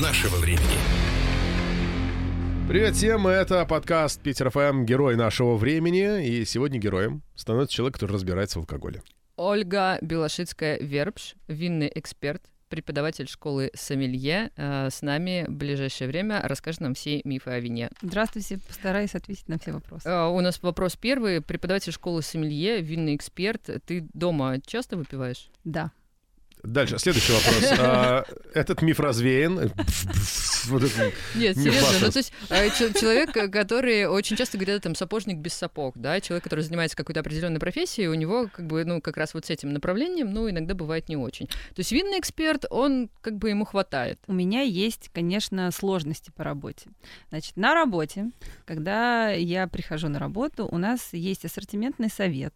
нашего времени. Привет всем, это подкаст Питер ФМ «Герой нашего времени». И сегодня героем становится человек, который разбирается в алкоголе. Ольга Белошицкая-Вербш, винный эксперт, преподаватель школы Сомелье. Э, С нами в ближайшее время расскажет нам все мифы о вине. Здравствуйте, постараюсь ответить на все вопросы. Э, У нас вопрос первый. Преподаватель школы Сомелье, винный эксперт. Ты дома часто выпиваешь? Да. Дальше, следующий вопрос. А, Этот миф развеян. Вот это- Нет, Миф серьезно. Ну, то есть чел- человек, э, который очень часто говорят, там, сапожник без сапог, да, человек, который занимается какой-то определенной профессией, у него, как бы, ну, как раз вот с этим направлением, ну, иногда бывает не очень. То есть винный эксперт, он, как бы, ему хватает. У меня есть, конечно, сложности по работе. Значит, на работе, когда я прихожу на работу, у нас есть ассортиментный совет.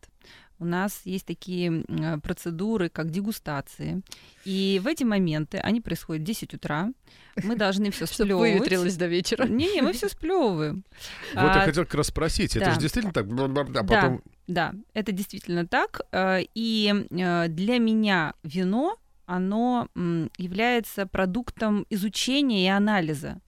У нас есть такие э, процедуры, как дегустации. И в эти моменты, они происходят в 10 утра, мы должны все Чтобы сплевывать. выветрилось до вечера. Не-не, мы все сплевываем. Вот я А, хотел как раз спросить, это же действительно так? А Да. потом... Да, это действительно так. Э, И э, для меня вино, оно является продуктом изучения и анализа.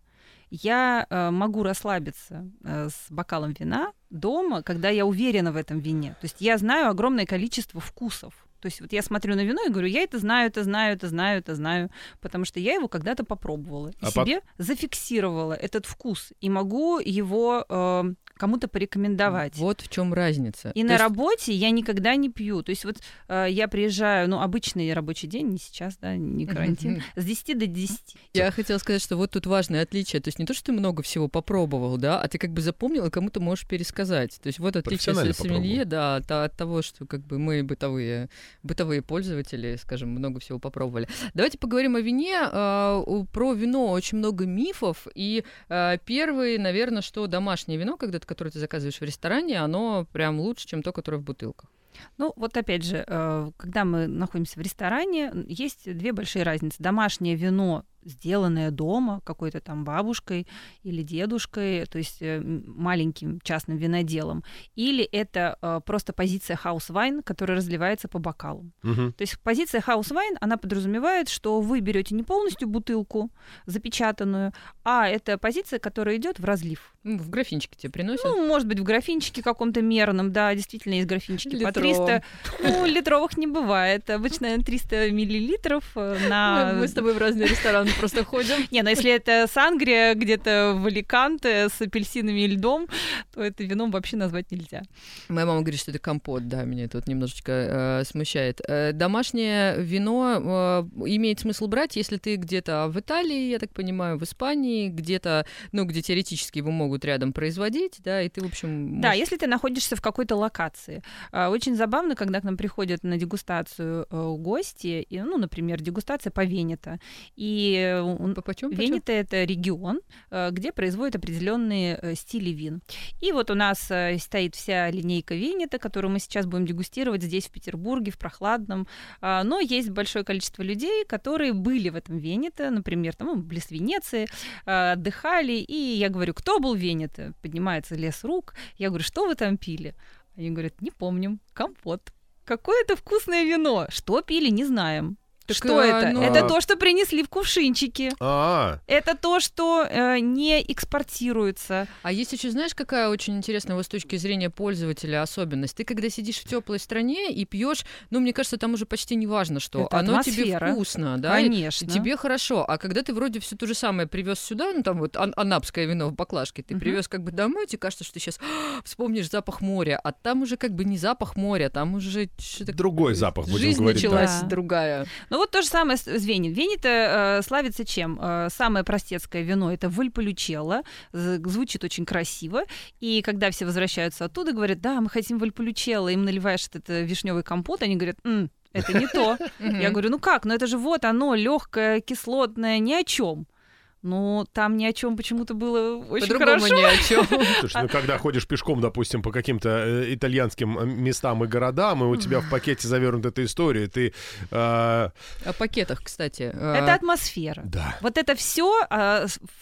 Я э, могу расслабиться с бокалом вина дома, когда я уверена в этом вине. То есть я знаю огромное количество вкусов. То есть вот я смотрю на вино и говорю, я это знаю, это знаю, это знаю, это знаю, потому что я его когда-то попробовала и А себе зафиксировала этот вкус и могу его э, кому-то порекомендовать. Вот в чем разница. И То на есть работе я никогда не пью. То есть вот э, я приезжаю, ну, обычный рабочий день, не сейчас, да, не карантин, с 10 до 10. Я хотела сказать, что вот тут важное отличие. То есть не то, что ты много всего попробовал, да, а ты как бы запомнил и кому-то можешь пересказать. То есть вот отличие сомелье, да, от, от того, что как бы мы бытовые, бытовые пользователи, скажем, много всего попробовали. Давайте поговорим о вине. А, Про вино очень много мифов. И а, первый, наверное, что домашнее вино, когда ты, которое ты заказываешь в ресторане, оно прям лучше, чем то, которое в бутылках. Ну, вот опять же, э, когда мы находимся в ресторане, есть две большие разницы. Домашнее вино, сделанное дома какой-то там бабушкой или дедушкой, то есть э, маленьким частным виноделом, или это э, просто позиция house wine, которая разливается по бокалам. Мгм. То есть позиция house wine, она подразумевает, что вы берете не полностью бутылку запечатанную, а это позиция, которая идет в разлив. М, В графинчике тебе приносят. Ну, может быть, в графинчике каком-то мерном, да, действительно есть графинчики по Литровом. 300. Ну, литровых не бывает. Обычно наверно, 300 миллилитров э, на... Мы с тобой в разные рестораны просто ходим. Не, ну если это сангрия где-то в Аликанте с апельсинами и льдом, то это вином вообще назвать нельзя. Моя мама говорит, что это компот, да, меня это вот немножечко э, смущает. Э, домашнее вино э, имеет смысл брать, если ты где-то в Италии, я так понимаю, в Испании, где-то, ну, где теоретически его могут рядом производить, да, и ты, в общем... Да, можешь- если ты находишься в какой-то локации. А, Очень забавно, когда к нам приходят на дегустацию э, гости, и, ну, например, дегустация по Венето. И э, По- почем? Венето это регион, э, где производят определенные стили вин. И вот у нас стоит вся линейка Венето, которую мы сейчас будем дегустировать здесь, в Петербурге, в прохладном. А, Но есть большое количество людей, которые были в этом Венето, например, там, ну, близ Венеции, отдыхали. И я говорю, кто был в Венето? Поднимается лес рук. Я говорю, что вы там пили? Они говорят, не помним, компот. Какое-то вкусное вино. Что пили, не знаем. Так, что а, это? ну- Это то, что принесли в кувшинчике. А, Это то, что э, не экспортируется. А есть еще, знаешь, какая очень интересная вот с точки зрения пользователя особенность? Ты когда сидишь в теплой стране и пьешь, ну, мне кажется, там уже почти не важно, что Это оно тебе атмосфера. вкусно, да, и Конечно. тебе хорошо. А когда ты вроде все то же самое привез сюда, ну, там вот ан- анапское вино в баклажке, ты Мгм. привез как бы домой, тебе кажется, что ты сейчас вспомнишь запах моря, а там уже как бы не запах моря, там уже что-то... другой запах, будем Жизнь говорить. так. началась Да. другая. Ну вот то же самое с Венет. Венет э, славится чем? Э, самое простецкое вино это Вальполючелло. Звучит очень красиво. И когда все возвращаются оттуда, говорят, да, мы хотим Вальполючелло, им наливаешь этот э, вишневый компот, они говорят, «М, это не то. Я говорю, ну как, ну это же вот оно, легкое, кислотное, ни о чем. Ну, там ни о чем почему-то было очень По-другому хорошо. ни о чем. Слушай, ну когда ходишь пешком, допустим, по каким-то э, итальянским э, местам и городам, и у тебя в пакете завернута эта история, ты... э, О пакетах, кстати. Это А, атмосфера. да. Вот это все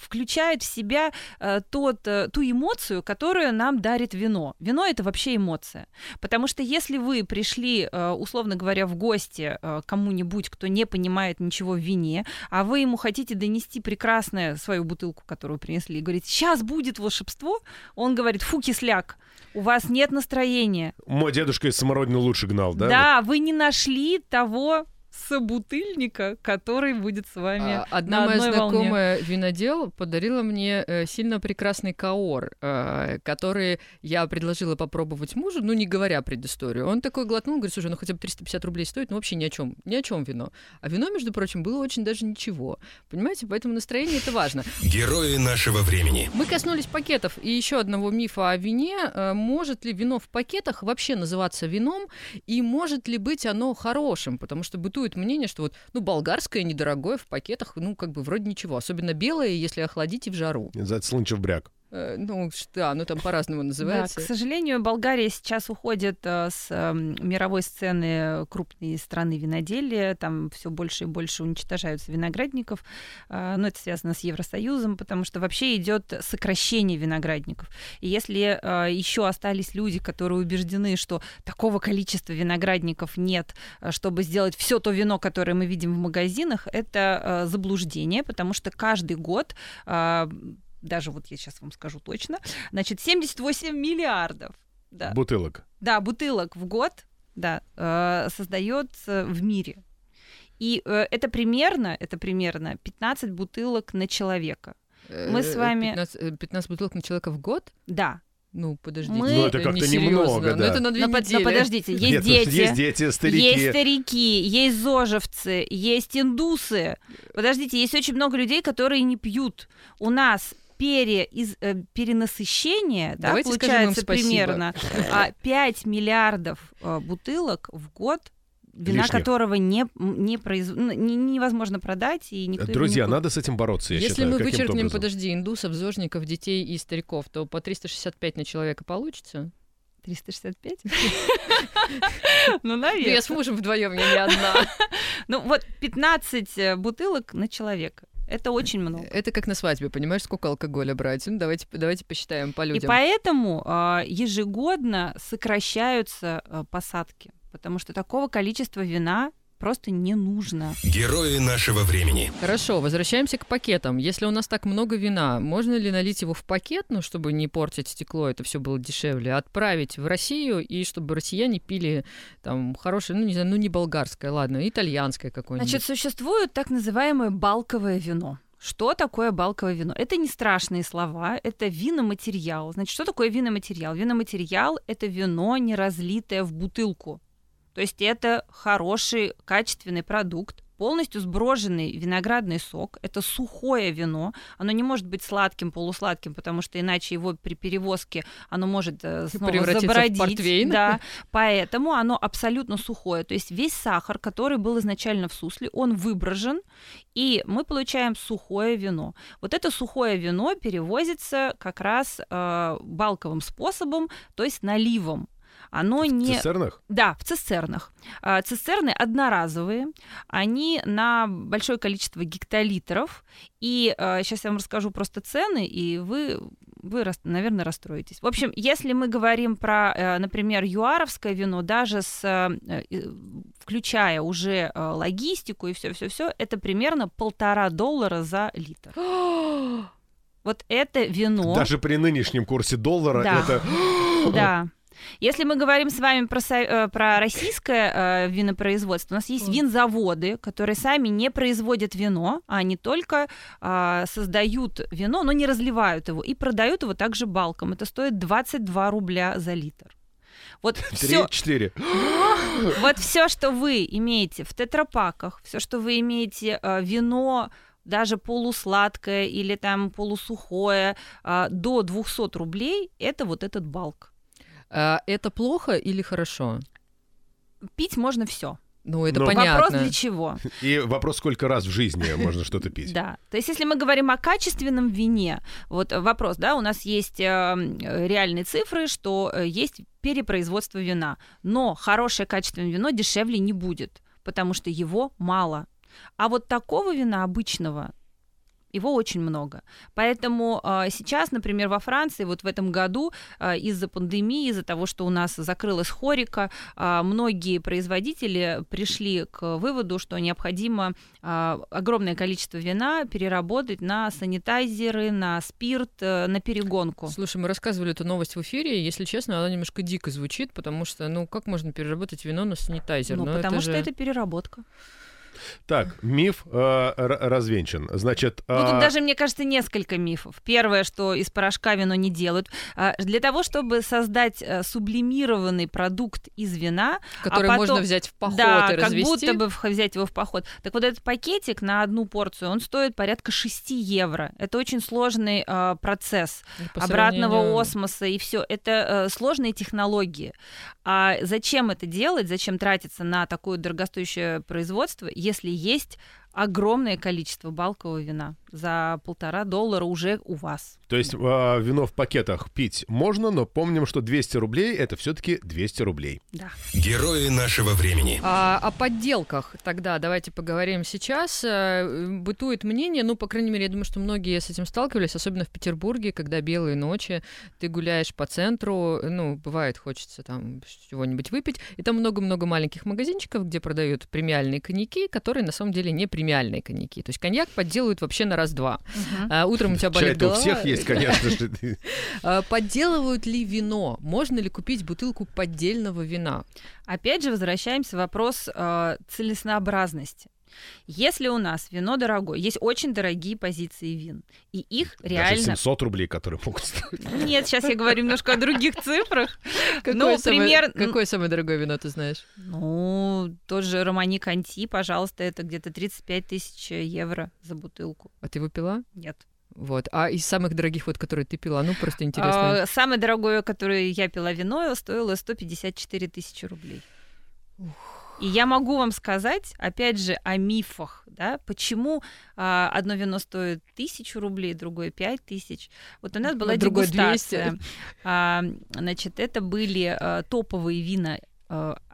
включает в себя э, тот, э, ту эмоцию, которую нам дарит вино. Вино это вообще эмоция. Потому что если вы пришли, э, условно говоря, в гости э, к кому-нибудь, кто не понимает ничего в вине, а вы ему хотите донести прекрасное свою бутылку, которую принесли, и говорите, сейчас будет волшебство, он говорит, фу, кисляк, у вас нет настроения. Мой дедушка из самородины лучше гнал, да? Да, вы не нашли того собутыльника, который будет с вами А, Одна на моя одной волне. знакомая винодел подарила мне э, сильно прекрасный каор, э, который я предложила попробовать мужу, ну не говоря предысторию. Он такой глотнул, говорит, слушай, ну хотя бы 350 рублей стоит, ну вообще ни о чем, ни о чем вино. А вино, между прочим, было очень даже ничего. Понимаете, поэтому настроение это важно. Герои нашего времени. Мы коснулись пакетов и еще одного мифа о вине. Э, Может ли вино в пакетах вообще называться вином? И может ли быть оно хорошим? Потому что бытует мнение, что вот, ну, болгарское недорогое в пакетах, ну, как бы вроде ничего. Особенно белое, если охладить и в жару. Слынчев бряк. Ну, что, ну, там по-разному Да, называется. к сожалению, Болгария сейчас уходит э, с э, мировой сцены крупной страны виноделия. Там все больше и больше уничтожаются виноградников. Э, Но это связано с Евросоюзом, потому что вообще идет сокращение виноградников. И если еще остались люди, которые убеждены, что такого количества виноградников нет, э, чтобы сделать все то вино, которое мы видим в магазинах, это э, заблуждение, потому что каждый год э, даже вот я сейчас вам скажу точно, значит, 78 миллиардов да, Бутылок. да, бутылок в год да, э, создается в мире. И э, это примерно, это примерно 15 бутылок на человека. мы с Э, вами- 15, э, 15 бутылок на человека в год? Да. Ну, подождите. Мы- Ну, это как-то несерьезно. немного, Ну, да. это на две Но, под- но недели. подождите, есть Нет, дети. есть дети, старики. Есть старики, есть зожевцы, есть индусы. Подождите, есть очень много людей, которые не пьют. У нас пере, из, э, перенасыщение, да, Давайте получается примерно а, 5 миллиардов э, бутылок в год, вина Лишних. которого не, не произ- ну, не- невозможно продать, и никто Друзья, не надо с этим бороться, я Если считаю, мы вычеркнем, образом. подожди, индусов, зожников, детей и стариков, то по 365 на человека получится? 365? Ну, Ну, наверное. я с мужем вдвоем, я не одна. Ну, вот 15 э, бутылок на человека. Это очень много. Это как на свадьбе, понимаешь, сколько алкоголя брать? Ну, давайте, давайте посчитаем по И людям. поэтому а, ежегодно сокращаются а, посадки, потому что такого количества вина просто не нужно. Герои нашего времени. Хорошо, возвращаемся к пакетам. Если у нас так много вина, можно ли налить его в пакет, ну, чтобы не портить стекло, это все было дешевле, отправить в Россию, и чтобы россияне пили там хорошее, ну, не знаю, ну, не болгарское, ладно, итальянское какое-нибудь. Значит, существует так называемое балковое вино. Что такое балковое вино? Это не страшные слова, это виноматериал. Значит, что такое виноматериал? Виноматериал — это вино, не разлитое в бутылку. То есть это хороший, качественный продукт, полностью сброженный виноградный сок. Это сухое вино. Оно не может быть сладким, полусладким, потому что иначе его при перевозке оно может э, снова Превратиться в забродить. портвейн. Да, поэтому оно абсолютно сухое. То есть весь сахар, который был изначально в сусле, он выброжен, и мы получаем сухое вино. Вот это сухое вино перевозится как раз э, балковым способом, то есть наливом. Оно В не... цистернах? Да, в цистернах. А, Цистерны одноразовые, они на большое количество гектолитров. И сейчас я вам расскажу просто цены, и вы, вы наверное, расстроитесь. В общем, если мы говорим про, э, например, юаровское вино, даже с, э, включая уже э, логистику и все-все-все, это примерно полтора доллара за литр. Вот это вино. Даже при нынешнем курсе доллара Да. это... Да. Если мы говорим с вами про, со- э, про российское э, винопроизводство, у нас есть винзаводы, которые сами не производят вино, а они только а, создают вино, но не разливают его и продают его также балком. Это стоит 22 рубля за литр. Вот все, 3-4. вот все, что вы имеете в тетрапаках, все, что вы имеете э, вино даже полусладкое или там полусухое а, до 200 рублей, это вот этот балк. А, это плохо или хорошо? Пить можно все. Ну, это Но- понятно. Вопрос для чего? И вопрос, сколько раз в жизни можно что-то пить. Да. То есть, если мы говорим о качественном вине, вот э, вопрос, да, у нас есть э, м, э, реальные цифры, что э, есть перепроизводство вина, но хорошее качественное вино дешевле не будет, потому что его мало. А вот такого вина обычного его очень много. Поэтому э, сейчас, например, во Франции, вот в этом году э, из-за пандемии, из-за того, что у нас закрылась хорика, э, многие производители пришли к выводу, что необходимо э, огромное количество вина переработать на санитайзеры, на спирт, э, на перегонку. Слушай, мы рассказывали эту новость в эфире, если честно, она немножко дико звучит, потому что, ну, как можно переработать вино на санитайзер? Ну, Ну, потому что же- это переработка. Так, миф э, развенчан. Значит, Ну, тут а, даже, мне кажется, несколько мифов. Первое, что из порошка вино не делают. А, Для того, чтобы создать э, сублимированный продукт из вина, который а можно потом- взять в поход да, и как развести. будто бы взять его в поход. Так вот этот пакетик на одну порцию, он стоит порядка 6 евро. Это очень сложный э, процесс по обратного сравнению- осмоса и все. Это э, сложные технологии. А зачем это делать? Зачем тратиться на такое дорогостоящее производство, если есть огромное количество балкового вина за полтора доллара уже у вас? то есть а, вино в пакетах пить можно, но помним, что 200 рублей это все-таки 200 рублей. Да. Герои нашего времени. А, о подделках тогда давайте поговорим сейчас. Э, Бытует мнение, ну, по крайней мере, я думаю, что многие с этим сталкивались, особенно в Петербурге, когда белые ночи, ты гуляешь по центру, ну, бывает, хочется там чего-нибудь выпить, и там много-много маленьких магазинчиков, где продают премиальные коньяки, которые на самом деле не премиальные коньяки. То есть коньяк подделывают вообще на раз-два. А утром у тебя болит Чай-то у голова. всех есть, конечно же. А, Подделывают ли вино? Можно ли купить бутылку поддельного вина? Опять же, возвращаемся в вопрос э, целесообразности. Если у нас вино дорогое, есть очень дорогие позиции вин, и их Даже реально... 700 рублей, которые могут стоить. Нет, сейчас я говорю немножко о других цифрах. Какое, Ну, самое, пример- какое самое дорогое вино ты знаешь? Ну, тот же Романи Конти, пожалуйста, это где-то 35 тысяч евро за бутылку. А ты его пила? Нет. Вот. А из самых дорогих, вот, которые ты пила, ну, просто интересно. А, самое дорогое, которое я пила вино, стоило 154 тысячи рублей. И я могу вам сказать, опять же, о мифах, да, почему а, одно вино стоит тысячу рублей, другое пять тысяч. Вот у нас была А другое дегустация. А, значит, это были а, топовые вина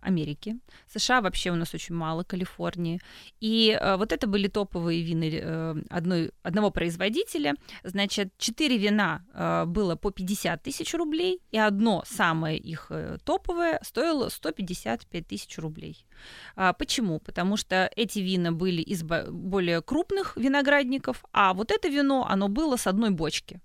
Америки. США вообще у нас очень мало, Калифорнии. И а, вот это были топовые вины э, одной, одного производителя. Значит, четыре вина было по 50 тысяч рублей, и одно самое их э, топовое стоило 155 тысяч рублей. А, почему? Потому что эти вина были из бо- более крупных виноградников, а вот это вино, оно было с одной бочки.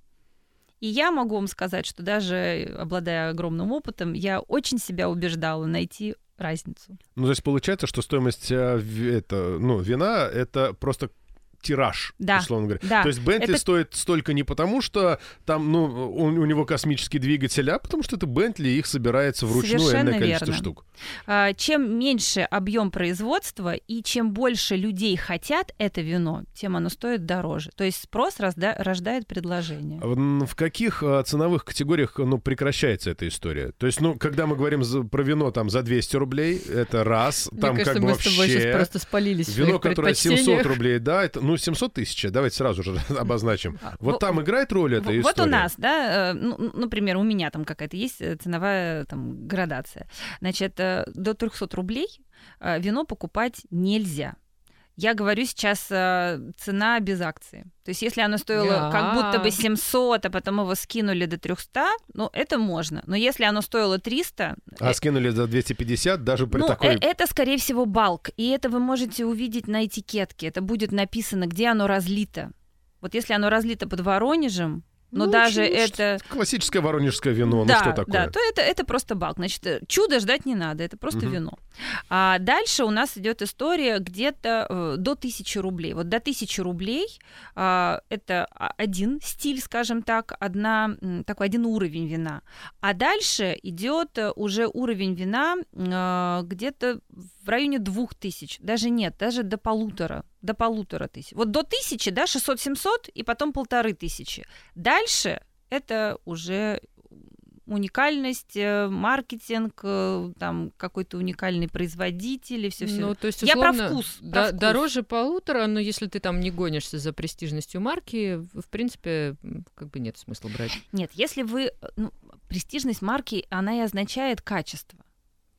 И я могу вам сказать, что даже обладая огромным опытом, я очень себя убеждала найти разницу. Ну, то есть получается, что стоимость э, это, ну, вина это просто тираж, Да, условно говоря. да. То есть Бентли Это- стоит столько не потому, что там, ну, у, у него космический двигатель, а потому что это Бентли, их собирается вручную Совершенно энное количество верно. штук. А, Чем меньше объем производства и чем больше людей хотят это вино, тем оно стоит дороже. То есть спрос разда- рождает предложение. В каких а, ценовых категориях, ну, прекращается эта история? То есть, ну, когда мы говорим за- про вино там за 200 рублей, это раз, там Мне кажется, как бы мы с тобой сейчас вообще... просто спалились Вино, которое 700 предпочтениях. рублей, да, это, ну, 700 тысяч, давайте сразу же обозначим. А, Вот во- там играет роль эта история? Вот у нас, да, э, ну, ну, например, у меня там какая-то есть э, ценовая там градация. Значит, э, до 300 рублей э, вино покупать нельзя. Я говорю сейчас э, цена без акции. То есть если оно стоило Я. как будто бы 700, а потом его скинули до 300, ну это можно. Но если оно стоило 300, А э, скинули за 250 даже при ну, такой... э- это, скорее всего, балк. И это вы можете увидеть на этикетке. Это будет написано, где оно разлито. Вот если оно разлито под Воронежем, но Ну, даже чушь. это... Классическое воронежское вино, да, ну что такое? Да, то это, это просто балк. Значит, э, чудо ждать не надо, это просто Мгм. вино. А дальше у нас идет история где-то э, до 1000 рублей. Вот до 1000 рублей а, это а- один стиль, скажем так, одна, такой один уровень вина. А дальше идет э, уже уровень вина э, где-то в районе 2000, даже нет, даже до полутора, до полутора тысяч. Вот до тысячи, да, 600-700 и потом полторы тысячи. Дальше это уже уникальность, э, маркетинг, э, там какой-то уникальный производитель и все все. Ну, то есть, Я про условно, вкус, да- про вкус. Дороже полутора, но если ты там не гонишься за престижностью марки, в принципе, как бы нет смысла брать. Нет, если вы... э, Ну, престижность марки, она и означает качество.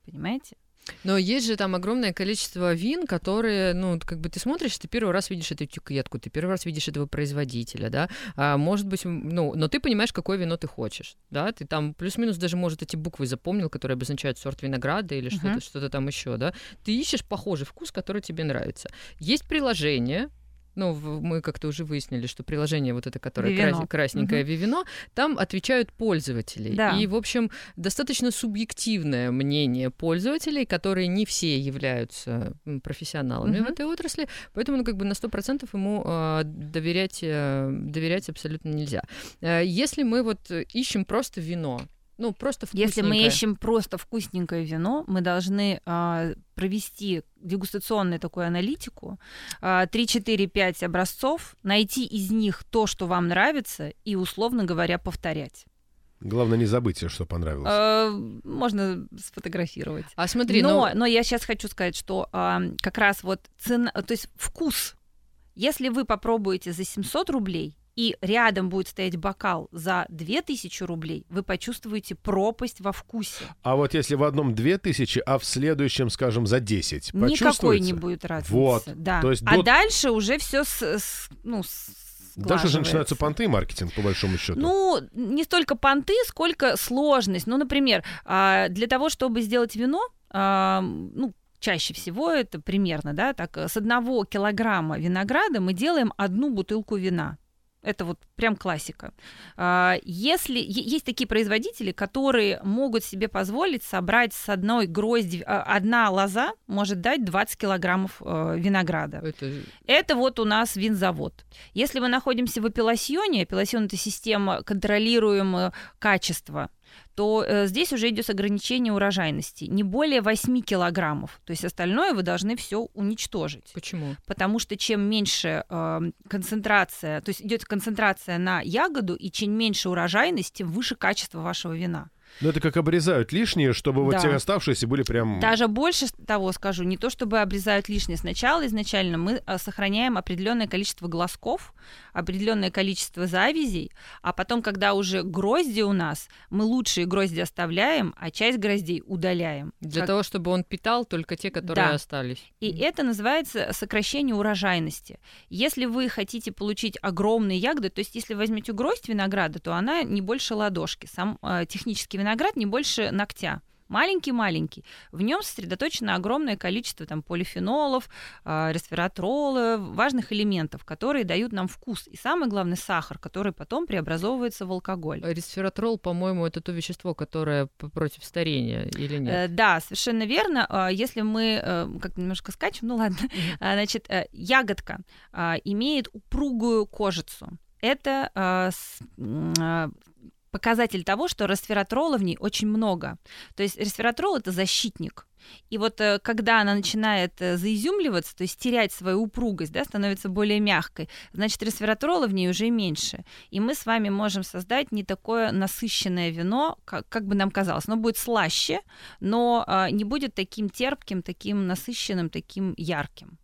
Понимаете? Но есть же там огромное количество вин, которые, ну, как бы ты смотришь, ты первый раз видишь эту этикетку, ты первый раз видишь этого производителя, да, а, может быть, ну, но ты понимаешь, какое вино ты хочешь, да, ты там плюс-минус даже, может, эти буквы запомнил, которые обозначают сорт винограда или что-то, Мгм. что-то там еще, да, ты ищешь похожий вкус, который тебе нравится. Есть приложение, ну, в- мы как-то уже выяснили, что приложение вот это, которое Вивино. крас- красненькое Вивино, там отвечают пользователи. Да. И, в общем, достаточно субъективное мнение пользователей, которые не все являются профессионалами в Мгм. этой отрасли, поэтому, ну, как бы на 100% ему э, доверять, э, доверять абсолютно нельзя. Э, если мы вот э, ищем просто вино, ну, просто Если мы вкусненькое. ищем просто вкусненькое вино, мы должны а, провести дегустационную такую аналитику, а, 3-4-5 образцов, найти из них то, что вам нравится, и, условно говоря, повторять. Главное не забыть, что понравилось. А, можно сфотографировать. А смотри, но, ну, но я сейчас хочу сказать, что а, как раз вот цена, то есть вкус. Если вы попробуете за 700 рублей, и рядом будет стоять бокал за 2000 рублей, вы почувствуете пропасть во вкусе. А вот если в одном 2000, а в следующем, скажем, за 10, Никакой не будет разницы. Вот. Да. То есть а до- дальше уже все с, с- ну, Дальше же начинаются понты и маркетинг, по большому счету. Ну, не столько понты, сколько сложность. Ну, например, а, для того, чтобы сделать вино, а, ну, чаще всего это примерно, да, так, с одного килограмма винограда мы делаем одну бутылку вина. Это вот прям классика. А, Если есть такие производители, которые могут себе позволить собрать с одной грозди, а, одна лоза может дать 20 килограммов э, винограда. это Это вот у нас винзавод. Если мы находимся в апелласьоне, апелласьон это система контролируемого качества, то э, здесь уже идет ограничение урожайности. Не более 8 килограммов. То есть остальное вы должны все уничтожить. почему? Потому что чем меньше э, концентрация, то есть идет концентрация на ягоду, и чем меньше урожайность, тем выше качество вашего вина. Ну, это как обрезают лишние, чтобы вот Да. те оставшиеся были прям... Даже больше того скажу, не то чтобы обрезают лишнее. Сначала изначально мы а, сохраняем определенное количество глазков, определенное количество завязей, а потом, когда уже грозди у нас, мы лучшие грозди оставляем, а часть гроздей удаляем. Для Как- того, чтобы он питал только те, которые Да. остались. И это называется сокращение урожайности. Если вы хотите получить огромные ягоды, то есть если возьмете гроздь винограда, то она не больше ладошки. Сам э, технический виноград не больше ногтя. Маленький-маленький. В нем сосредоточено огромное количество там, полифенолов, э, ресвератрола, важных элементов, которые дают нам вкус. И самое главное, сахар, который потом преобразовывается в алкоголь. Ресвератрол, по-моему, это то вещество, которое против старения или нет? Э, Да, совершенно верно. А, Если мы э, как немножко скачем, ну ладно, А, значит, э, ягодка а, имеет упругую кожицу. Это а, с- а, показатель того, что ресвератрола в ней очень много. То есть ресвератрол это защитник. И вот э, когда она начинает э, заизюмливаться, то есть терять свою упругость, да, становится более мягкой, значит, ресвератрола в ней уже меньше. И мы с вами можем создать не такое насыщенное вино, как, как бы нам казалось. Оно будет слаще, но а, не будет таким терпким, таким насыщенным, таким ярким.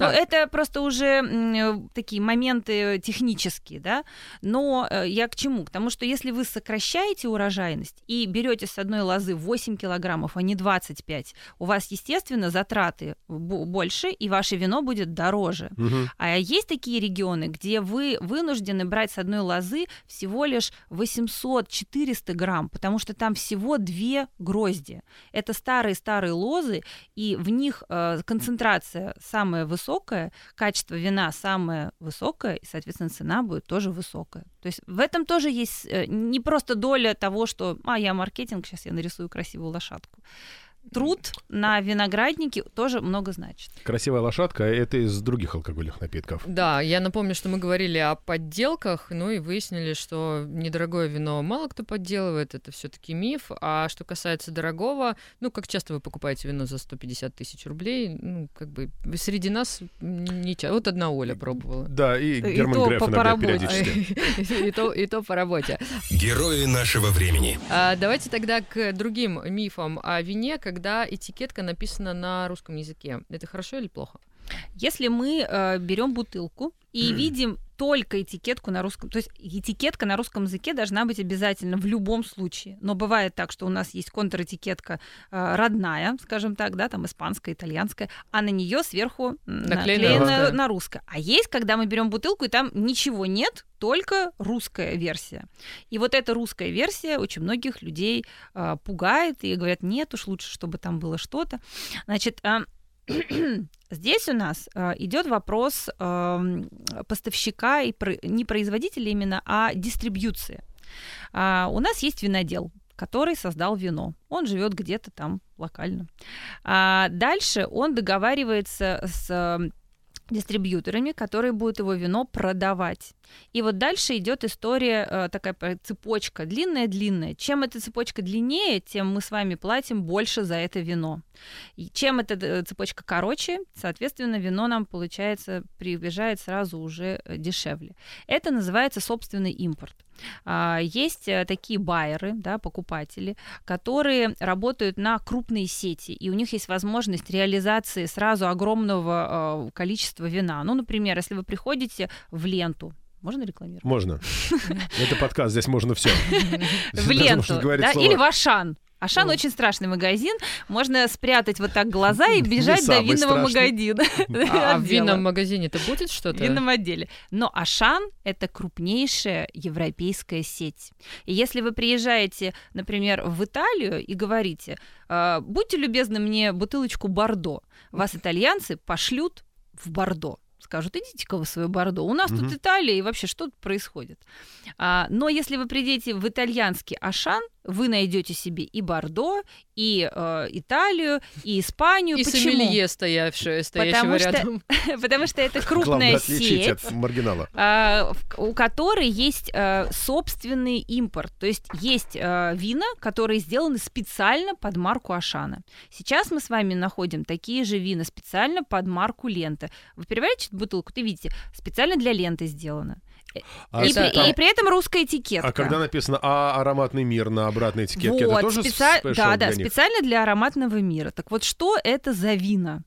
Ну, Так. это просто уже э, такие моменты технические, да. Но э, я к чему? К тому, что если вы сокращаете урожайность и берете с одной лозы 8 килограммов, а не 25, у вас, естественно, затраты бо- больше, и ваше вино будет дороже. Мгм. А есть такие регионы, где вы вынуждены брать с одной лозы всего лишь 800-400 грамм, потому что там всего две грозди. Это старые-старые лозы, и в них э, концентрация самая высокая, качество вина самое высокое, и, соответственно, цена будет тоже высокая. То есть в этом тоже есть э, не просто доля того, что, а, я маркетинг, сейчас я нарисую красивую лошадку. Труд на винограднике тоже много значит. Красивая лошадка — это из других алкогольных напитков. Да, я напомню, что мы говорили о подделках, ну и выяснили, что недорогое вино мало кто подделывает, это все таки миф. А что касается дорогого, ну, как часто вы покупаете вино за 150 тысяч рублей, ну, как бы среди нас не часто. Вот одна Оля пробовала. Да, и И Герман то Греф по- иногда периодически. И то, и то по работе. Герои нашего времени. А, давайте тогда к другим мифам о вине, когда этикетка написана на русском языке. Это хорошо или плохо? Если мы э, берем бутылку и видим только этикетку на русском, то есть этикетка на русском языке должна быть обязательно в любом случае. Но бывает так, что у нас есть контр-этикетка э, родная, скажем так, да, там испанская, итальянская, а на нее сверху Наклеена наклеена на русское. А есть, когда мы берем бутылку и там ничего нет, только русская версия. И вот эта русская версия очень многих людей э, пугает и говорят, нет уж лучше, чтобы там было что-то. Значит, а, Здесь у нас э, идет вопрос эм, поставщика и про- не производителя именно, а дистрибьюции. А, у нас есть винодел, который создал вино. Он живет где-то там локально. А дальше он договаривается с э, дистрибьюторами, которые будут его вино продавать. И вот дальше идет история э, такая цепочка длинная-длинная. Чем эта цепочка длиннее, тем мы с вами платим больше за это вино. И чем эта э, цепочка короче, соответственно, вино нам получается приближает сразу уже э, дешевле. Это называется собственный импорт. А, Есть такие байеры, да, покупатели, которые работают на крупные сети, и у них есть возможность реализации сразу огромного количества вина. Ну, например, если вы приходите в ленту, можно рекламировать? Можно. Это подкаст, здесь можно все. в ленту, да, или в Ашан. Ашан Ну. очень страшный магазин. Можно спрятать вот так глаза и бежать до винного страшный. магазина. А, а в винном магазине-то будет В что-то? винном отделе. Но Ашан — это крупнейшая европейская сеть. И если вы приезжаете, например, в Италию и говорите, «А, будьте любезны мне бутылочку Бордо, вас итальянцы пошлют в Бордо. Скажут, идите-ка вы в свое Бордо. У нас Мгм. тут Италия, и вообще что тут происходит? А, но если вы придете в итальянский Ашан, вы найдете себе и Бордо, и э, Италию, и Испанию. И Почему? сомелье, стоявшее, стоящего Потому что рядом. Потому что это крупная сеть. от маргинала. в- у которой есть э, собственный импорт. То есть есть э, вина, которые сделаны специально под марку Ашана. Сейчас мы с вами находим такие же вина специально под марку Лента. Вы переворачиваете бутылку, ты видите, специально для ленты сделано. А и, это при, там- и при этом русская этикетка. А когда написано «А ароматный мир» на обратной этикетке, это Вот, тоже специа- спешл Да, да, для них? специально для ароматного мира. Так вот, что это за вина?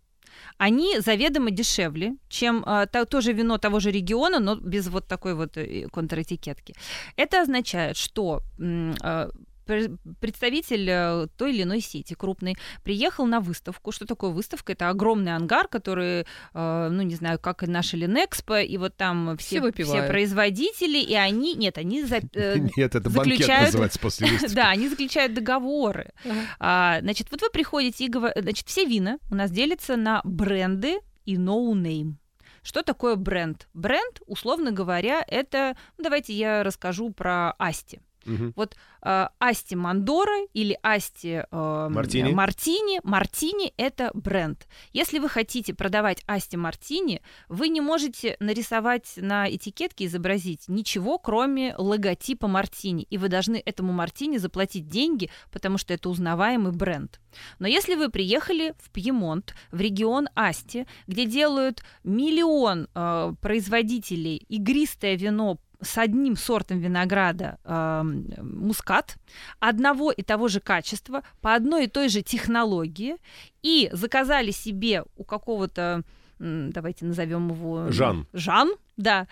Они заведомо дешевле, чем а, то, то же вино того же региона, но без вот такой вот э, контратикетки. Это означает, что м, а, представитель э, той или иной сети крупной приехал на выставку. Что такое выставка? Это огромный ангар, который, э, ну не знаю, как и наша Линэкспо, и вот там Все все, выпивают. все производители, и они, нет, они за- э, Нет, это банкет заключают- называется после выставки. да, они заключают договоры. А, значит, вот вы приходите и говорите, значит, все вина у нас делятся на бренды и no-name. Что такое бренд? Бренд, условно говоря, это, ну, давайте я расскажу про Асти. Мгм. Вот э, Асти Мандора или Асти э, Мартини. Мартини. Мартини это бренд. Если вы хотите продавать Асти Мартини, вы не можете нарисовать на этикетке, изобразить ничего, кроме логотипа Мартини. И вы должны этому Мартини заплатить деньги, потому что это узнаваемый бренд. Но если вы приехали в Пьемонт, в регион Асти, где делают миллион э, производителей игристое вино с одним сортом винограда эм, мускат, одного и того же качества, по одной и той же технологии, и заказали себе у какого-то, давайте назовем его... Жан. Жан, да.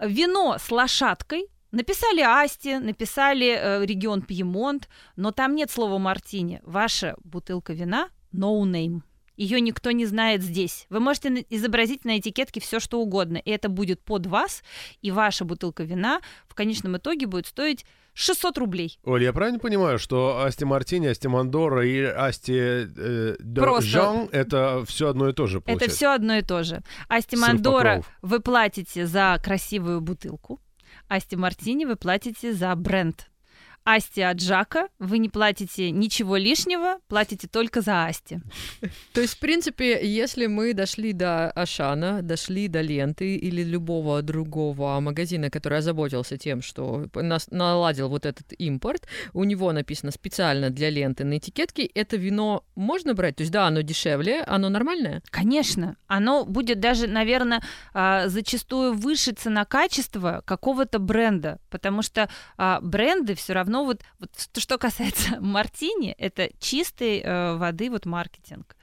Вино с лошадкой, Написали Асти, написали э, регион Пьемонт, но там нет слова мартини. Ваша бутылка вина no name. Ее никто не знает здесь. Вы можете изобразить на этикетке все, что угодно, и это будет под вас, и ваша бутылка вина в конечном итоге будет стоить 600 рублей. Оль, я правильно понимаю, что Асти Мартини, Асти Мандора и Асти э, Просто- Жан — это все одно и то же, Это получается? все одно и то же. Асти Мандора вы платите за красивую бутылку, Асти Мартини вы платите за бренд. Асти от Жака. Вы не платите ничего лишнего, платите только за Асти. То есть, в принципе, если мы дошли до Ашана, дошли до ленты или любого другого магазина, который озаботился тем, что нас наладил вот этот импорт, у него написано специально для ленты на этикетке, это вино можно брать? То есть, да, оно дешевле, оно нормальное? Конечно. Оно будет даже, наверное, а, зачастую выше цена-качество какого-то бренда, потому что а, бренды все равно вот, вот что касается мартини, это чистой э, воды вот маркетинг.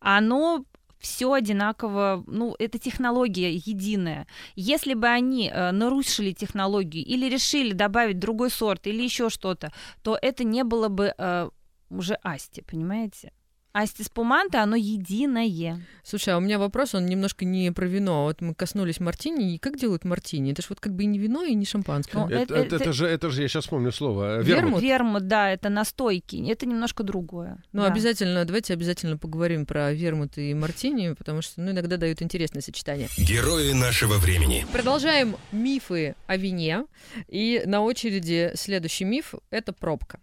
Оно все одинаково, ну, это технология единая. Если бы они э, нарушили технологию или решили добавить другой сорт или еще что-то, то это не было бы э, уже Асти, понимаете? Асти спуманта, оно единое. Слушай, а у меня вопрос, он немножко не про вино. Вот мы коснулись мартини. И как делают мартини? Это же вот как бы и не вино, и не шампанское. Ну, это, это, это, это, же, это же, я сейчас вспомню слово. Вермут. Вермут, вермут да, это настойки. Это немножко другое. Ну, да. обязательно, давайте обязательно поговорим про вермут и мартини, потому что, ну, иногда дают интересное сочетание. Герои нашего времени. Продолжаем мифы о вине. И на очереди следующий миф — это пробка.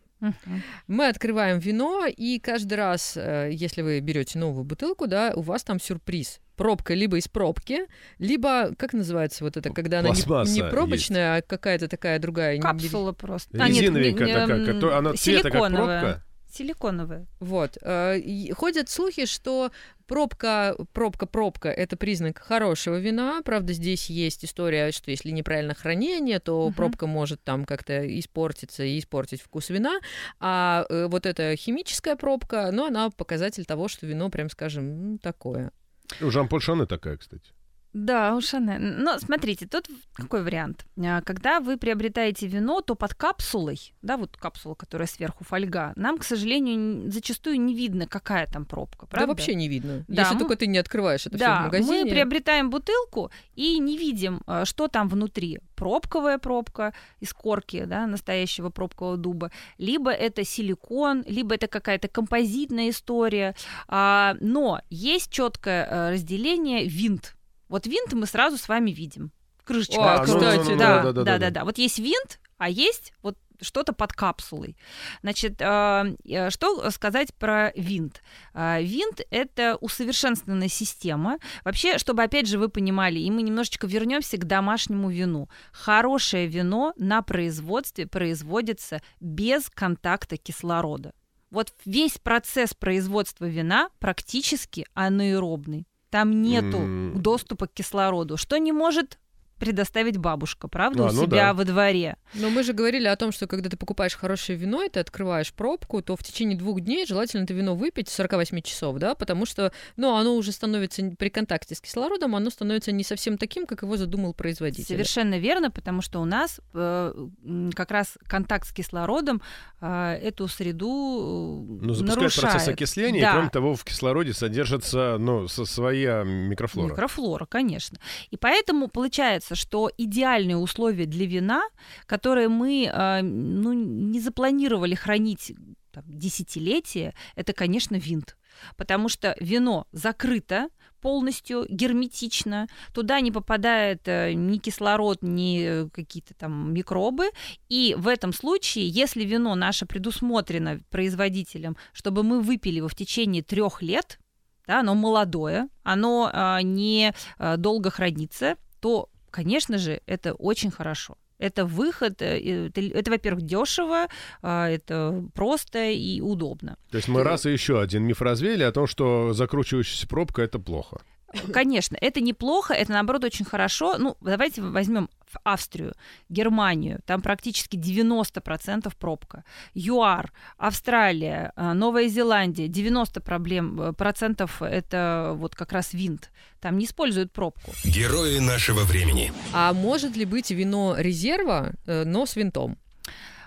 Мы открываем вино, и каждый раз, э, если вы берете новую бутылку, да, у вас там сюрприз. Пробка либо из пробки, либо, как называется вот это, когда она не, не пробочная, есть. а какая-то такая другая. Капсула не... просто. Резиновенькая а, нет, такая, которая, она цвета как пробка. Силиконовая. Вот. Э, ходят слухи, что пробка, пробка, пробка – это признак хорошего вина. Правда, здесь есть история, что если неправильно хранение, то uh-huh. пробка может там как-то испортиться и испортить вкус вина. А э, вот эта химическая пробка, ну, она показатель того, что вино, прям скажем, такое. У Жан-Поль Шане такая, кстати. Да, у Шане. Но смотрите, тут какой вариант. А, когда вы приобретаете вино, то под капсулой, да, вот капсула, которая сверху фольга, нам, к сожалению, зачастую не видно, какая там пробка, правда? Да вообще не видно, да, если мы... только ты не открываешь это да, все в магазине. мы приобретаем бутылку и не видим, а, что там внутри. Пробковая пробка из корки, да, настоящего пробкового дуба, либо это силикон, либо это какая-то композитная история. А, но есть четкое разделение винт вот винт мы сразу с вами видим. Крышечка. О, а, кстати, ну, ну, ну, да, да, да, да, да, да. Вот есть винт, а есть вот что-то под капсулой. Значит, а, э, что сказать про винт? А, винт — это усовершенствованная система. Вообще, чтобы, опять же, вы понимали, и мы немножечко вернемся к домашнему вину. Хорошее вино на производстве производится без контакта кислорода. Вот весь процесс производства вина практически анаэробный. Там нету mm. доступа к кислороду, что не может предоставить бабушка, правда, а, у ну себя да. во дворе. Но мы же говорили о том, что когда ты покупаешь хорошее вино, и ты открываешь пробку, то в течение двух дней желательно это вино выпить 48 часов, да, потому что, ну, оно уже становится при контакте с кислородом, оно становится не совсем таким, как его задумал производитель. Совершенно верно, потому что у нас э, как раз контакт с кислородом э, эту среду э, ну, запускает нарушает. процесс окисления, да. и кроме того в кислороде содержится, ну, своя микрофлора. Микрофлора, конечно. И поэтому получается, кажется, что идеальные условия для вина, которые мы э, ну, не запланировали хранить там, десятилетия, это, конечно, винт. Потому что вино закрыто, полностью герметично, туда не попадает э, ни кислород, ни какие-то там микробы. И в этом случае, если вино наше предусмотрено производителем, чтобы мы выпили его в течение трех лет, да, оно молодое, оно а, не а, долго хранится, то конечно же, это очень хорошо. Это выход, э, это, это во-первых, дешево, а, это просто и удобно. То есть мы раз и еще один миф развеяли о том, что закручивающаяся пробка это плохо. Конечно, это неплохо, это наоборот очень хорошо. Ну, давайте возьмем Австрию, Германию, там практически 90% пробка. ЮАР, Австралия, э, Новая Зеландия, 90% проблем, э, процентов это вот как раз винт. Там не используют пробку. Герои нашего времени. А может ли быть вино резерва, э, но с винтом?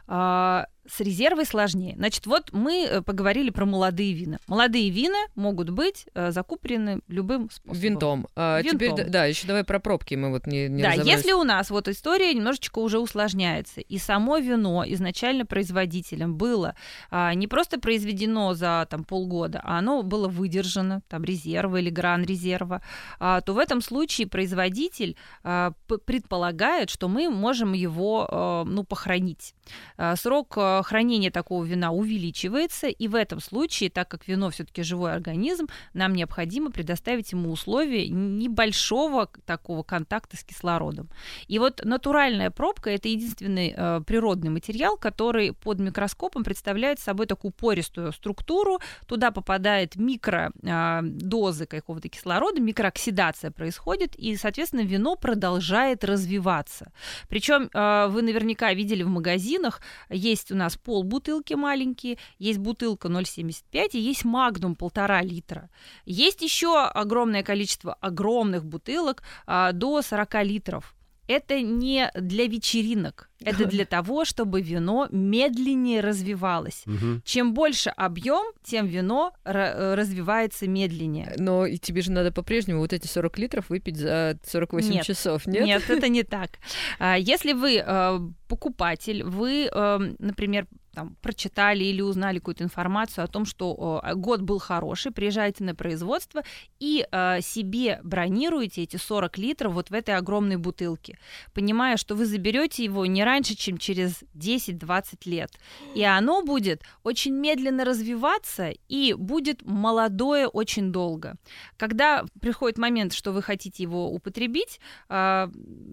А, с резервой сложнее. Значит, вот мы э, поговорили про молодые вина. Молодые вина могут быть э, закуплены любым способом. Винтом. А, Винтом. Теперь, да, еще давай про пробки мы вот не, не Да, если у нас вот история немножечко уже усложняется, и само вино изначально производителем было а, не просто произведено за там полгода, а оно было выдержано, там резерва или гран резерва, а, то в этом случае производитель а, предполагает, что мы можем его а, ну, похоронить. А, срок хранение такого вина увеличивается, и в этом случае, так как вино все-таки живой организм, нам необходимо предоставить ему условия небольшого такого контакта с кислородом. И вот натуральная пробка это единственный э, природный материал, который под микроскопом представляет собой такую пористую структуру. Туда попадает микродозы э, какого-то кислорода, микрооксидация происходит, и, соответственно, вино продолжает развиваться. Причем э, вы наверняка видели в магазинах, есть у нас пол бутылки маленькие, есть бутылка 0,75 и есть магнум полтора литра. Есть еще огромное количество огромных бутылок а, до 40 литров это не для вечеринок, это для того, чтобы вино медленнее развивалось. Мгм. Чем больше объем, тем вино ра- развивается медленнее. Но и тебе же надо по-прежнему вот эти 40 литров выпить за 48 Нет. часов, нет? Нет, это не так. А, Если вы э, покупатель, вы, э, например, там, прочитали или узнали какую-то информацию о том, что э, год был хороший, приезжаете на производство и э, себе бронируете эти 40 литров вот в этой огромной бутылке, понимая, что вы заберете его не раньше, чем через 10-20 лет. И оно будет очень медленно развиваться и будет молодое очень долго. Когда приходит момент, что вы хотите его употребить, а,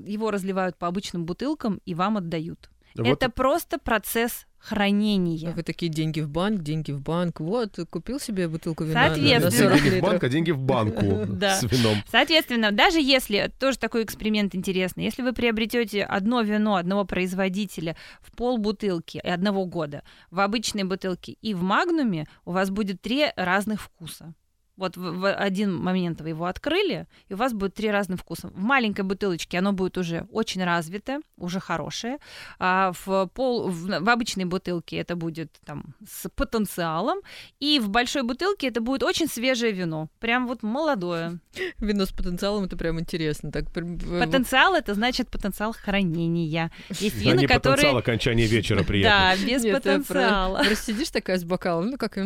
его разливают по обычным бутылкам и вам отдают. Вот Это просто процесс хранения. вы такие деньги в банк, деньги в банк. Вот, купил себе бутылку вина на- на Соответственно. 40 деньги в банк, а деньги в банку Да. с вином. Соответственно, даже если, тоже такой эксперимент интересный, если вы приобретете одно вино одного производителя в полбутылки и одного года, в обычной бутылке и в магнуме, у вас будет три разных вкуса. Вот в, в один момент вы его открыли, и у вас будет три разных вкуса. В маленькой бутылочке оно будет уже очень развито, уже хорошее. А в, пол, в, в обычной бутылке это будет там с потенциалом. И в большой бутылке это будет очень свежее вино. Прям вот молодое. Вино с потенциалом, это прям интересно. Так, прям, э, Потенциал это значит потенциал хранения. Есть А вина, не потенциал которые. окончания вечера приятно. Да, без потенциала. про- Просто сидишь такая с бокалом, ну как,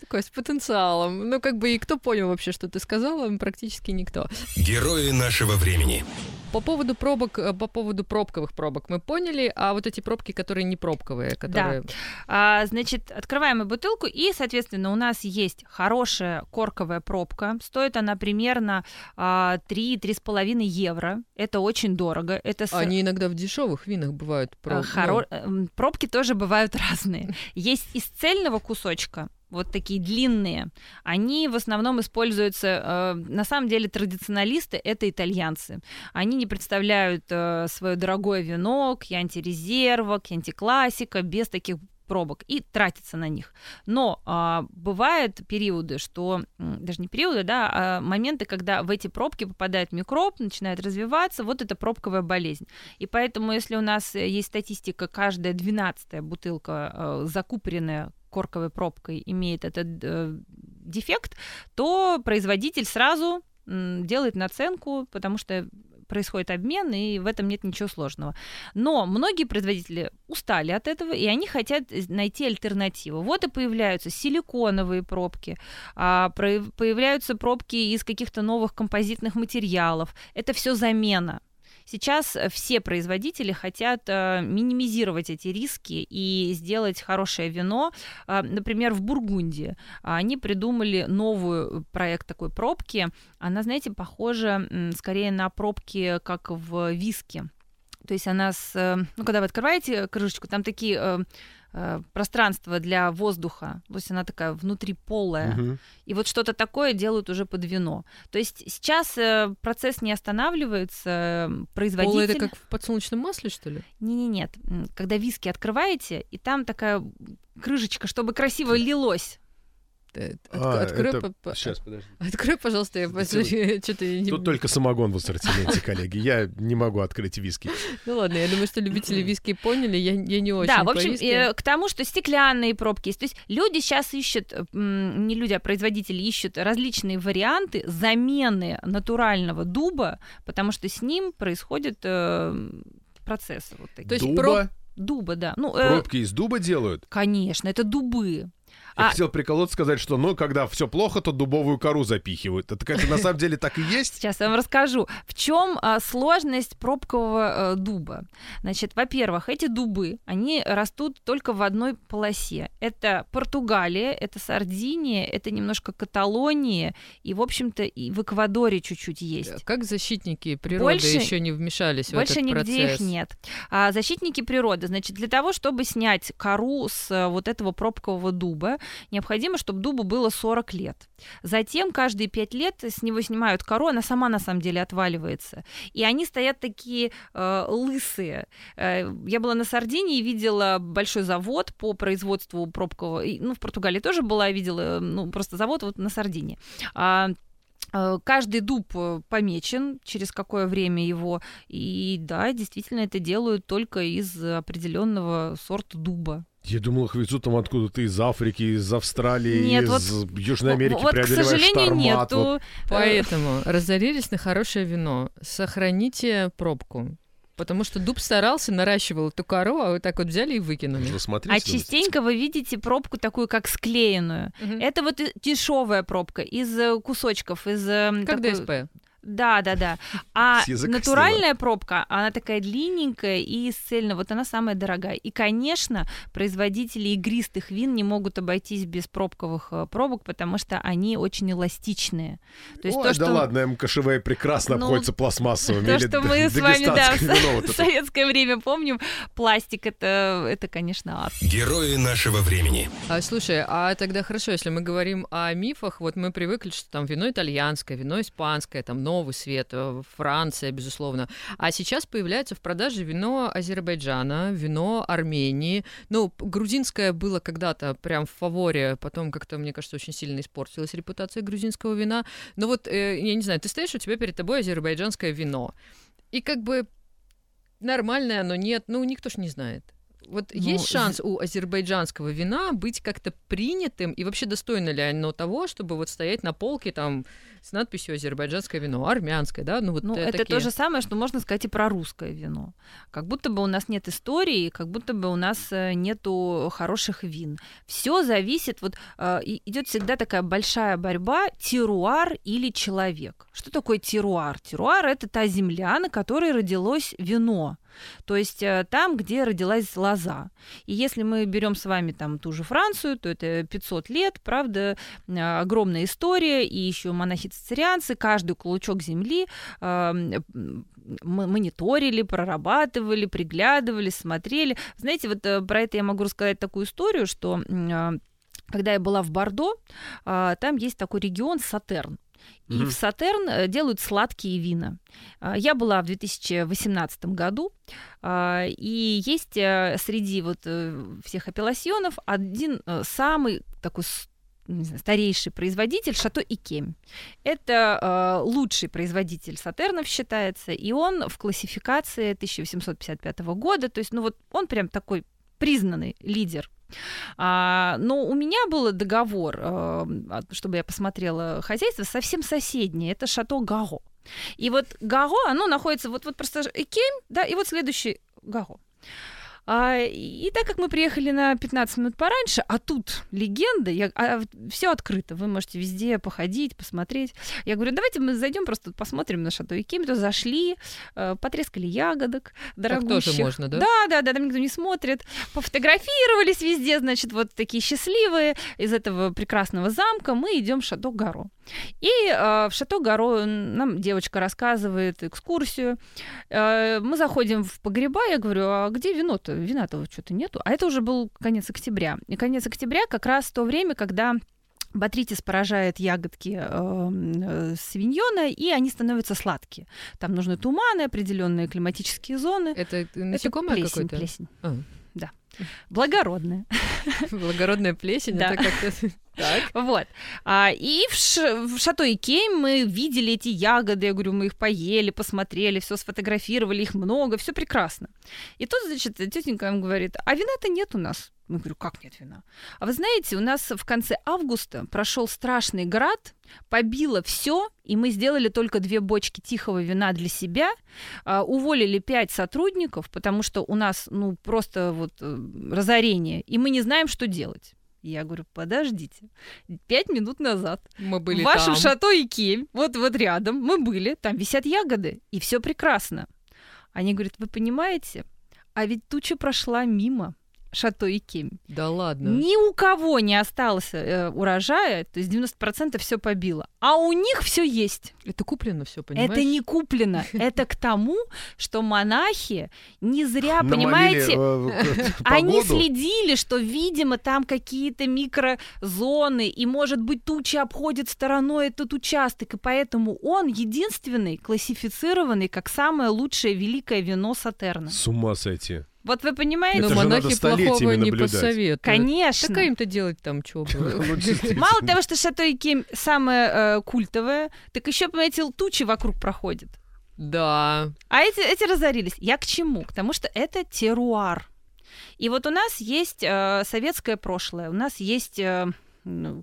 такой с потенциалом. Ну как бы и кто понял вообще, что ты сказала? Практически никто. Герои нашего времени. По поводу пробок, э, по поводу пробковых пробок мы поняли, а вот эти пробки, которые не пробковые, которые... А, значит, открываем мы бутылку, и, соответственно, у нас есть хорошая корковая пробка. Стоит она примерно а, 3-3,5 евро. Это очень дорого. Это с- Они иногда в дешевых винах бывают. а, проб- хоро- эм, Пробки тоже бывают разные. Есть из цельного кусочка, вот такие длинные, они в основном используются, э, на самом деле традиционалисты это итальянцы. Они не представляют э, свое дорогое вино, кьянти резерва, кьянти классика без таких пробок и тратятся на них. Но а, бывают периоды, что даже не периоды, да, а моменты, когда в эти пробки попадает микроб, начинает развиваться, вот это пробковая болезнь. И поэтому, если у нас э, есть статистика, каждая двенадцатая бутылка э, закупоренная корковой пробкой имеет этот э, дефект, то производитель сразу делает наценку, потому что происходит обмен, и в этом нет ничего сложного. Но многие производители устали от этого, и они хотят найти альтернативу. Вот и появляются силиконовые пробки, а, появляются пробки из каких-то новых композитных материалов. Это все замена. Сейчас э, все производители хотят э, минимизировать эти риски и сделать хорошее вино. А, Например, в Бургундии а, они придумали новую проект такой пробки. Она, знаете, похожа скорее на пробки, как в виске. То есть она с... э, Ну, когда вы открываете крышечку, там такие э, пространства для воздуха. То есть она такая внутри полая. Мгм. И вот что-то такое делают уже под вино. То есть сейчас э, процесс не останавливается, производитель... Полы это как в подсолнечном масле, что ли? Не-не, нет. М, Когда виски открываете, и там такая крышечка, чтобы красиво лилось. Э, А, отк- Открой, это- по- по- Сейчас, подожди. открой, пожалуйста, я что-то не... Тут только самогон в ассортименте, коллеги. Я не могу открыть виски. Ну ладно, я думаю, что любители виски поняли, я, я не очень да, в общем, э, к тому, что стеклянные пробки есть. То есть люди сейчас ищут, э, м, не люди, а производители ищут различные варианты замены натурального дуба, потому что с ним происходят э, процессы вот такие. То есть Дуба? проб- Дуба, да. Ну, э, Пробки из дуба делают? Конечно, это дубы. Я А- хотел приколоться, сказать, что, ну, когда все плохо, то дубовую кору запихивают. Это, это на самом деле так и есть? Сейчас я вам расскажу, в чем сложность пробкового э, дуба. Значит, во-первых, эти дубы, они растут только в одной полосе. Это Португалия, это Сардиния, это немножко Каталония, и, в общем-то, и в Эквадоре чуть-чуть есть. Как защитники природы Больше- еще не вмешались в Больше этот нигде процесс? их нет. А защитники природы, значит, для того, чтобы снять кору с э, вот этого пробкового дуба, необходимо, чтобы дубу было 40 лет. Затем каждые 5 лет с него снимают кору, она сама на самом деле отваливается. И они стоят такие э, лысые. Э, я была на Сардинии и видела большой завод по производству пробкового. Ну, в Португалии тоже была, видела, ну, просто завод вот на Сардинии. А, Каждый дуб э, помечен, через какое время его. И да, действительно, это делают только из определенного сорта дуба. Я думал, их везут там откуда-то из Африки, из Австралии, Нет, из Южной Америки, вот, к сожалению, штормат. нету. Вот. Поэтому разорились на хорошее вино. Сохраните пробку. Потому что дуб старался, наращивал эту кору, а вы так вот взяли и выкинули. Вы смотрите, А частенько вы видите пробку такую, как склеенную. Мгм. Это вот дешевая пробка из э, кусочков, из... э, Как такой- ДСП. Да, да, да. А натуральная пробка, она такая длинненькая и из цельного, вот она самая дорогая. И, конечно, производители игристых вин не могут обойтись без пробковых э, пробок, потому что они очень эластичные. То есть Ой, то, да что... ладно, МКШВ прекрасно Ну, обходится пластмассовыми. То, что мы с вами, да, в, советское время помним, пластик это, это, конечно, ад. Герои нашего времени. А, слушай, а тогда хорошо, если мы говорим о мифах, вот мы привыкли, что там вино итальянское, вино испанское, там новый свет, э, Франция, безусловно. А сейчас появляется в продаже вино Азербайджана, вино Армении. Ну, грузинское было когда-то прям в фаворе, потом как-то, мне кажется, очень сильно испортилась репутация грузинского вина. Но вот, э, я не знаю, ты стоишь, у тебя перед тобой азербайджанское вино. И как бы нормальное оно, нет, ну, никто ж не знает. Вот Ну, есть шанс у азербайджанского вина быть как-то принятым, и вообще достойно ли оно того, чтобы вот стоять на полке там с надписью «Азербайджанское вино», армянское, да? Ну, вот Ну, это такие. то же самое, что можно сказать и про русское вино. Как будто бы у нас нет истории, как будто бы у нас э, нету хороших вин. Все зависит, вот э, идет всегда такая большая борьба теруар или человек. Что такое теруар? Теруар это та земля, на которой родилось вино. То есть э, там, где родилась лоза. И если мы берем с вами там ту же Францию, то это 500 лет, правда, огромная история, и еще монахи-цицерианцы, каждый клочок земли э, мониторили, прорабатывали, приглядывали, смотрели. Знаете, вот э, про это я могу рассказать такую историю, что э, когда я была в Бордо, а, там есть такой регион Сатерн. И Мгм. в Сатерн э, делают сладкие вина. А, Я была в 2018 году, и есть э, среди вот э, всех апелласьонов один э, самый такой старейший производитель Шато и Кем. Это э, лучший производитель Сатернов считается, и он в классификации 1855 года, то есть, ну вот он прям такой признанный лидер. А, но у меня был договор, от- чтобы я посмотрела хозяйство, совсем соседнее. Это Шато Гао. И вот Гао, оно находится вот, вот просто Экем, да, и вот следующий Гао. А, и так как мы приехали на 15 минут пораньше, а тут легенда, я, все открыто, вы можете везде походить, посмотреть. Я говорю, давайте мы зайдем просто посмотрим на Шато. То зашли, э, потрескали ягодок Так тоже дорогущих. можно, да? Да, да, да, там никто не смотрит. Пофотографировались везде, значит, вот такие счастливые из этого прекрасного замка. Мы идем в Шато Гаро. И э, в Шато Гаро нам девочка рассказывает экскурсию. Э, мы заходим в погреба, я говорю, а где вино-то? Вина-то что-то нету. А это уже был конец октября. И конец октября как раз то время, когда Батритис поражает ягодки э, э, свиньона, и они становятся сладкие. Там нужны туманы, определенные климатические зоны. Это насекомое плесень, какое-то? плесень. А. Да. Благородная. Благородная плесень, Да. это как-то... Вот. А, и в, Шато Икей мы видели эти ягоды, я говорю, мы их поели, посмотрели, все сфотографировали, их много, все прекрасно. И тут, значит, тетенька нам говорит, а вина-то нет у нас. Мы говорю, как нет вина? А вы знаете, у нас в конце августа прошел страшный град, побило все, и мы сделали только две бочки тихого вина для себя, а, уволили пять сотрудников, потому что у нас, ну, просто вот э, разорение, и мы не знаем, что делать. Я говорю, подождите, пять минут назад Мы были в вашем там. шато и кем, вот, вот рядом, мы были, там висят ягоды, и все прекрасно. Они говорят, вы понимаете, а ведь туча прошла мимо шато и кем. Да ладно. Ни у кого не осталось э, урожая, то есть 90% все побило. А у них все есть. Это куплено все, понимаешь? Это не куплено. Это к тому, что монахи не зря, понимаете, э, они следили, что, видимо, там какие-то микрозоны, и, может быть, тучи обходят стороной этот участок, и поэтому он единственный классифицированный как самое лучшее великое вино Сатерна. С ума сойти. Вот вы понимаете? Это Но же надо монахи плохого не наблюдать. посоветуют. Конечно. Так а им-то делать там что Ну, действительно. Мало того, что Шато и Кем самое э, культовое, так еще, понимаете, тучи вокруг проходят. Да. А эти, эти разорились. Я к чему? К тому, что это теруар. И вот у нас есть э, советское прошлое, у нас есть э, ну,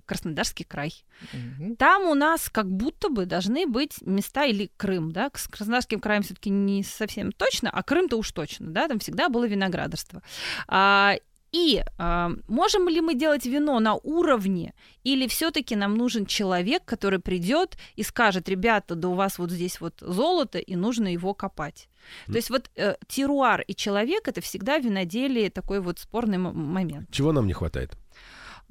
Краснодарский край. Мгм. Там у нас как будто бы должны быть места или Крым, да, с Краснодарским краем все-таки не совсем точно, а Крым-то уж точно, да, там всегда было виноградарство. А, и а, можем ли мы делать вино на уровне, или все-таки нам нужен человек, который придет и скажет, ребята, да у вас вот здесь вот золото, и нужно его копать. То есть вот э, теруар и человек это всегда в виноделии такой вот спорный момент. Чего нам не хватает?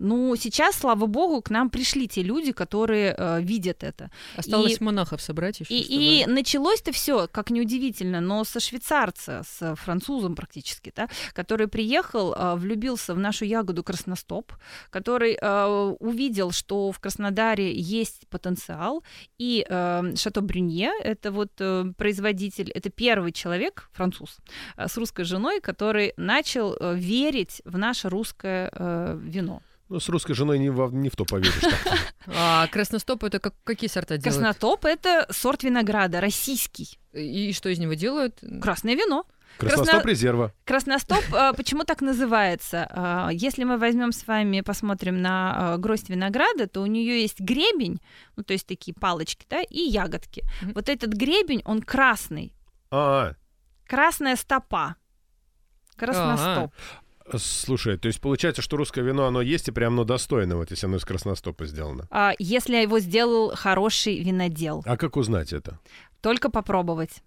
Ну, сейчас, слава богу, к нам пришли те люди, которые э, видят это. Осталось И- монахов собрать еще. И, и началось-то все, как неудивительно, но со швейцарца, с французом практически, да, который приехал, а, влюбился в нашу ягоду красностоп, который а, увидел, что в Краснодаре есть потенциал, и э, Шато Брюнье, это вот э, производитель, это первый человек, француз, а, с русской женой, который начал э, верить в наше русское э, вино. Ну, с русской женой не, во- не в то поверишь. так. А красностоп это как, какие сорта делают? Красностоп это сорт винограда, российский. И что из него делают? Красное вино. Красностоп резерва. Красностоп, а, почему так называется? А, Если мы возьмем с вами, посмотрим на а, гроздь винограда, то у нее есть гребень, ну то есть такие палочки, да, и ягодки. Вот этот гребень, он красный, А, красная стопа. Красностоп. Слушай, то есть получается, что русское вино, оно есть и прям оно достойно, вот если оно из красностопа сделано. А, Если его сделал хороший винодел, А как узнать это? только попробовать.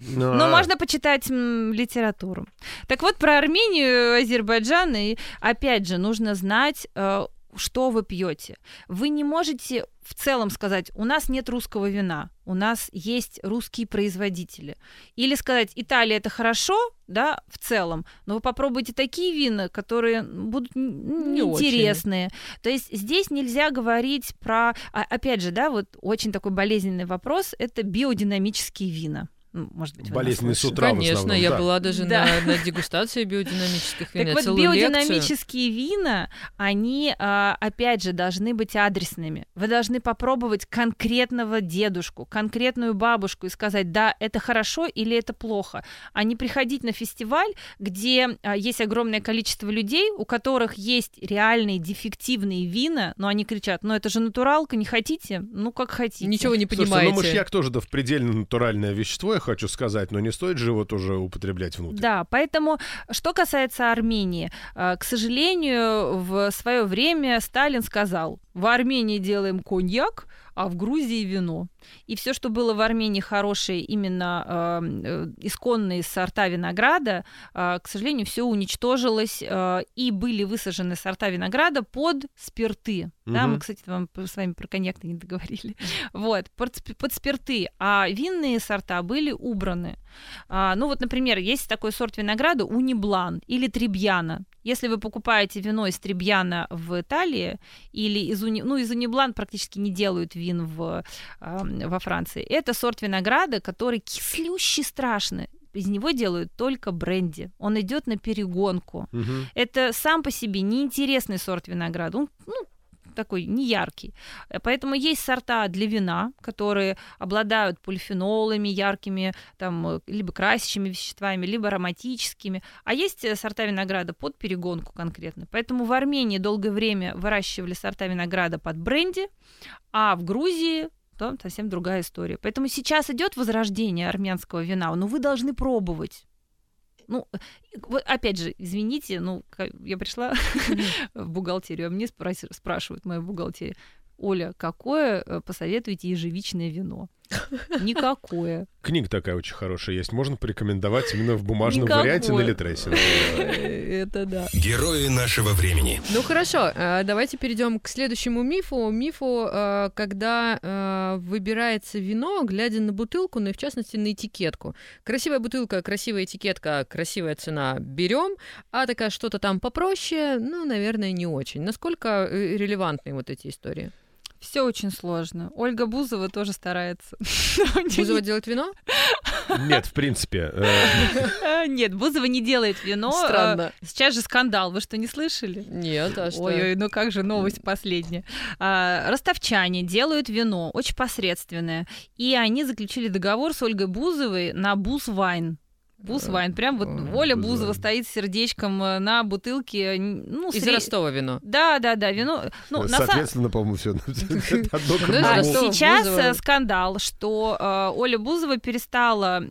Ну, Ну, а, можно почитать м, литературу. Так вот, про Армению, Азербайджан, и опять же, нужно знать, э, что вы пьете. Вы не можете в целом сказать, у нас нет русского вина, у нас есть русские производители. Или сказать, Италия это хорошо, да, в целом, но вы попробуйте такие вина, которые будут н- Не неинтересные. То есть здесь нельзя говорить про, а, опять же, да, вот очень такой болезненный вопрос, это биодинамические вина. Ну, Может быть, Болезненный с утра в Конечно, основном, я да. была даже Да. на, на дегустации биодинамических вин. Так вот, лекцию. биодинамические вина, они, а, опять же, должны быть адресными. Вы должны попробовать конкретного дедушку, конкретную бабушку и сказать, да, это хорошо или это плохо. А не приходить на фестиваль, где а, есть огромное количество людей, у которых есть реальные дефективные вина, но они кричат, ну это же натуралка, не хотите? Ну как хотите. Ничего не Слушайте, понимаете. ну мышьяк тоже да, в предельно натуральное вещество, я хочу сказать, но не стоит же его тоже употреблять внутрь. Да, поэтому, что касается Армении, э, к сожалению, в свое время Сталин сказал, в Армении делаем коньяк, а в Грузии вино. И все, что было в Армении хорошее, именно э, э, исконные сорта винограда, э, к сожалению, все уничтожилось, э, и были высажены сорта винограда под спирты. Да, Мгм. мы, кстати, вам с вами про коньяк не договорили. Вот, под, под спирты. А винные сорта были убраны. А, ну вот, например, есть такой сорт винограда униблан или трибьяна. Если вы покупаете вино из трибьяна в Италии или из уни... ну из униблан практически не делают вин в, а, во Франции. Это сорт винограда, который кислющий страшно. Из него делают только бренди. Он идет на перегонку. Мгм. Это сам по себе неинтересный сорт винограда. Он, ну, такой неяркий. Э, Поэтому есть сорта для вина, которые обладают полифенолами яркими, там, э, либо красящими веществами, либо ароматическими. А есть э, сорта винограда под перегонку конкретно. Поэтому в Армении долгое время выращивали сорта винограда под бренди, а в Грузии там совсем другая история. Поэтому сейчас идет возрождение армянского вина, но вы должны пробовать. Ну, вот опять же, извините, ну, я пришла в бухгалтерию, а мне спрашивают моя бухгалтерия, Оля, какое э, посоветуете ежевичное вино? Никакое. Книга такая очень хорошая есть. Можно порекомендовать именно в бумажном Никакое. варианте на Литресе. Это да. Герои нашего времени. Ну хорошо, э, давайте перейдем к следующему мифу. Мифу, э, когда э, выбирается вино, глядя на бутылку, ну и в частности на этикетку. Красивая бутылка, красивая этикетка, красивая цена берем, а такая что-то там попроще, ну, наверное, не очень. Насколько релевантны вот эти истории? Все очень сложно. Ольга Бузова тоже старается. Бузова делает вино? Нет, в принципе. Э. Нет, Бузова не делает вино. Странно. Сейчас же скандал. Вы что, не слышали? Нет, а что? Ой-ой, ну как же новость последняя. А, ростовчане делают вино, очень посредственное. И они заключили договор с Ольгой Бузовой на Бузвайн. Бузвайн. Прям вот Оля Бузова стоит с сердечком э, на бутылке. Ну, Из сред... Ростова вино. Да, да, да, вино. Ну, Соответственно, на... по-моему, все. А сейчас э, скандал, что э, Оля Бузова перестала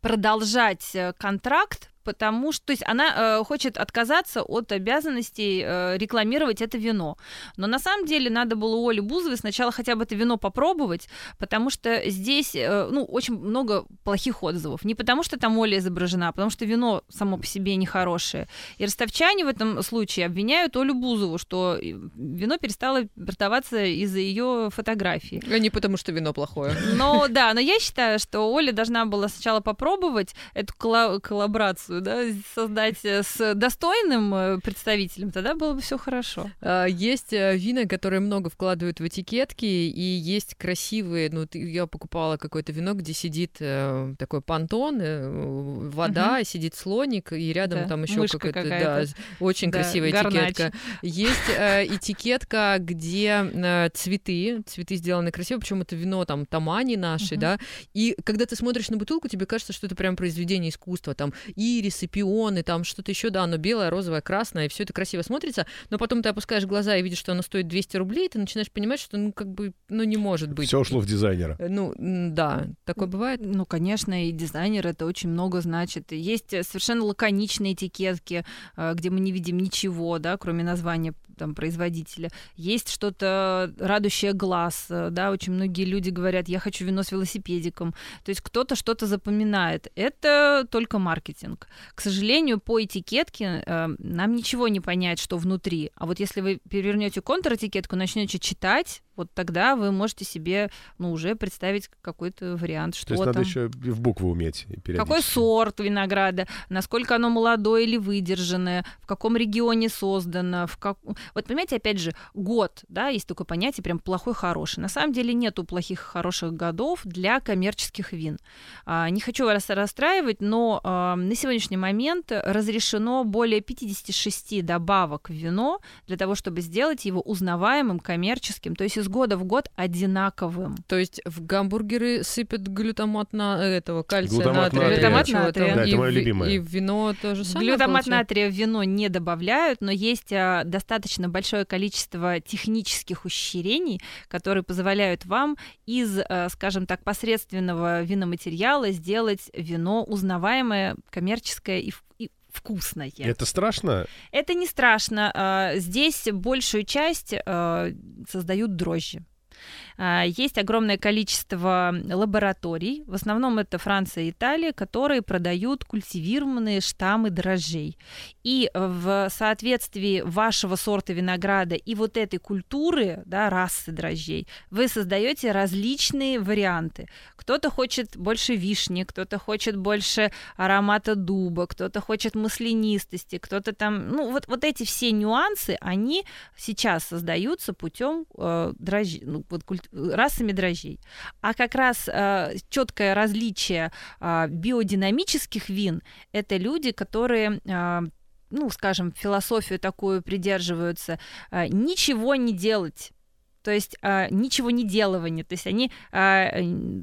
продолжать контракт потому что то есть она э, хочет отказаться от обязанностей э, рекламировать это вино. Но на самом деле надо было у Оли Бузовой сначала хотя бы это вино попробовать, потому что здесь э, ну, очень много плохих отзывов. Не потому что там Оля изображена, а потому что вино само по себе нехорошее. И ростовчане в этом случае обвиняют Олю Бузову, что вино перестало продаваться из-за ее фотографии. А не потому что вино плохое. Но да, но я считаю, что Оля должна была сначала попробовать эту коллаборацию да, создать э, с достойным э, представителем, тогда было бы все хорошо. А, есть э, вина, которые много вкладывают в этикетки, и есть красивые, ну, я покупала какое-то вино, где сидит такой понтон, вода, угу. сидит слоник, и рядом да, там еще какая-то, да, очень да, красивая гарнач. этикетка. Есть этикетка, где цветы, цветы сделаны красиво, причем это вино там тамани наши, угу. да, и когда ты смотришь на бутылку, тебе кажется, что это прям произведение искусства, там ири ирисы, пионы, там что-то еще, да, оно белое, розовое, красное, и все это красиво смотрится, но потом ты опускаешь глаза и видишь, что оно стоит 200 рублей, и ты начинаешь понимать, что, ну, как бы, ну, не может быть. Все ушло в дизайнера. Э, ну, да, такое бывает. Ну, конечно, и дизайнер это очень много значит. Есть совершенно лаконичные этикетки, э, где мы не видим ничего, да, кроме названия там, производителя. Есть что-то радующее глаз, э, да, очень многие люди говорят, я хочу вино с велосипедиком. То есть кто-то что-то запоминает. Это только маркетинг. К сожалению, по этикетке э, нам ничего не понять, что внутри. А вот если вы перевернете контр-этикетку, начнете читать, вот тогда вы можете себе ну, уже представить какой-то вариант, что То есть там. надо еще в букву уметь Какой сорт винограда, насколько оно молодое или выдержанное, в каком регионе создано, в как... Вот понимаете, опять же, год, да, есть такое понятие, прям плохой, хороший. На самом деле нету плохих, хороших годов для коммерческих вин. А, не хочу вас расстраивать, но а, на сегодняшний момент разрешено более 56 добавок в вино для того, чтобы сделать его узнаваемым, коммерческим, то есть из года в год одинаковым. То есть в гамбургеры сыпят глютамат на этого кальция глутамат натрия. Глютамат натрия. Да, это мое любимое. И в вино тоже самое. Глютамат натрия в вино не добавляют, но есть а, достаточно большое количество технических ухищрений, которые позволяют вам из, а, скажем так, посредственного виноматериала сделать вино узнаваемое, коммерческое и, и вкусное. Это страшно? Это не страшно. А, здесь большую часть а, создают дрожжи. А, есть огромное количество лабораторий, в основном это Франция и Италия, которые продают культивированные штаммы дрожжей. И в соответствии вашего сорта винограда и вот этой культуры, да, расы дрожжей, вы создаете различные варианты. Кто-то хочет больше вишни, кто-то хочет больше аромата дуба, кто-то хочет маслянистости, кто-то там, ну вот, вот эти все нюансы, они сейчас создаются путем э, дрожжей, ну, вот, культ, расами дрожжей. А как раз э, четкое различие э, биодинамических вин – это люди, которые э, ну, скажем, философию такую придерживаются, э, ничего не делать то есть а, ничего не делывание, то есть они а,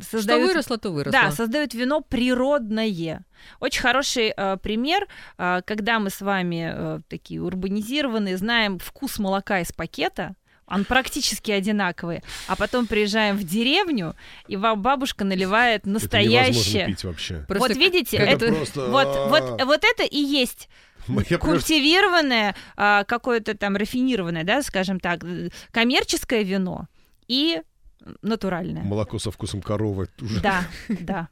создают... Что выросло, то выросло. Да, создают вино природное. Очень хороший а, пример, а, когда мы с вами а, такие урбанизированные, знаем вкус молока из пакета, Он практически одинаковый. А потом приезжаем в деревню, и вам бабушка наливает Это настоящее. пить вообще. Просто вот видите, это это, просто, вот, а. вот, вот это и есть Я просто- культивированное, а, какое-то там рафинированное, да, скажем так, э, коммерческое вино и натуральное. Молоко со вкусом коровы. уже. Да, да.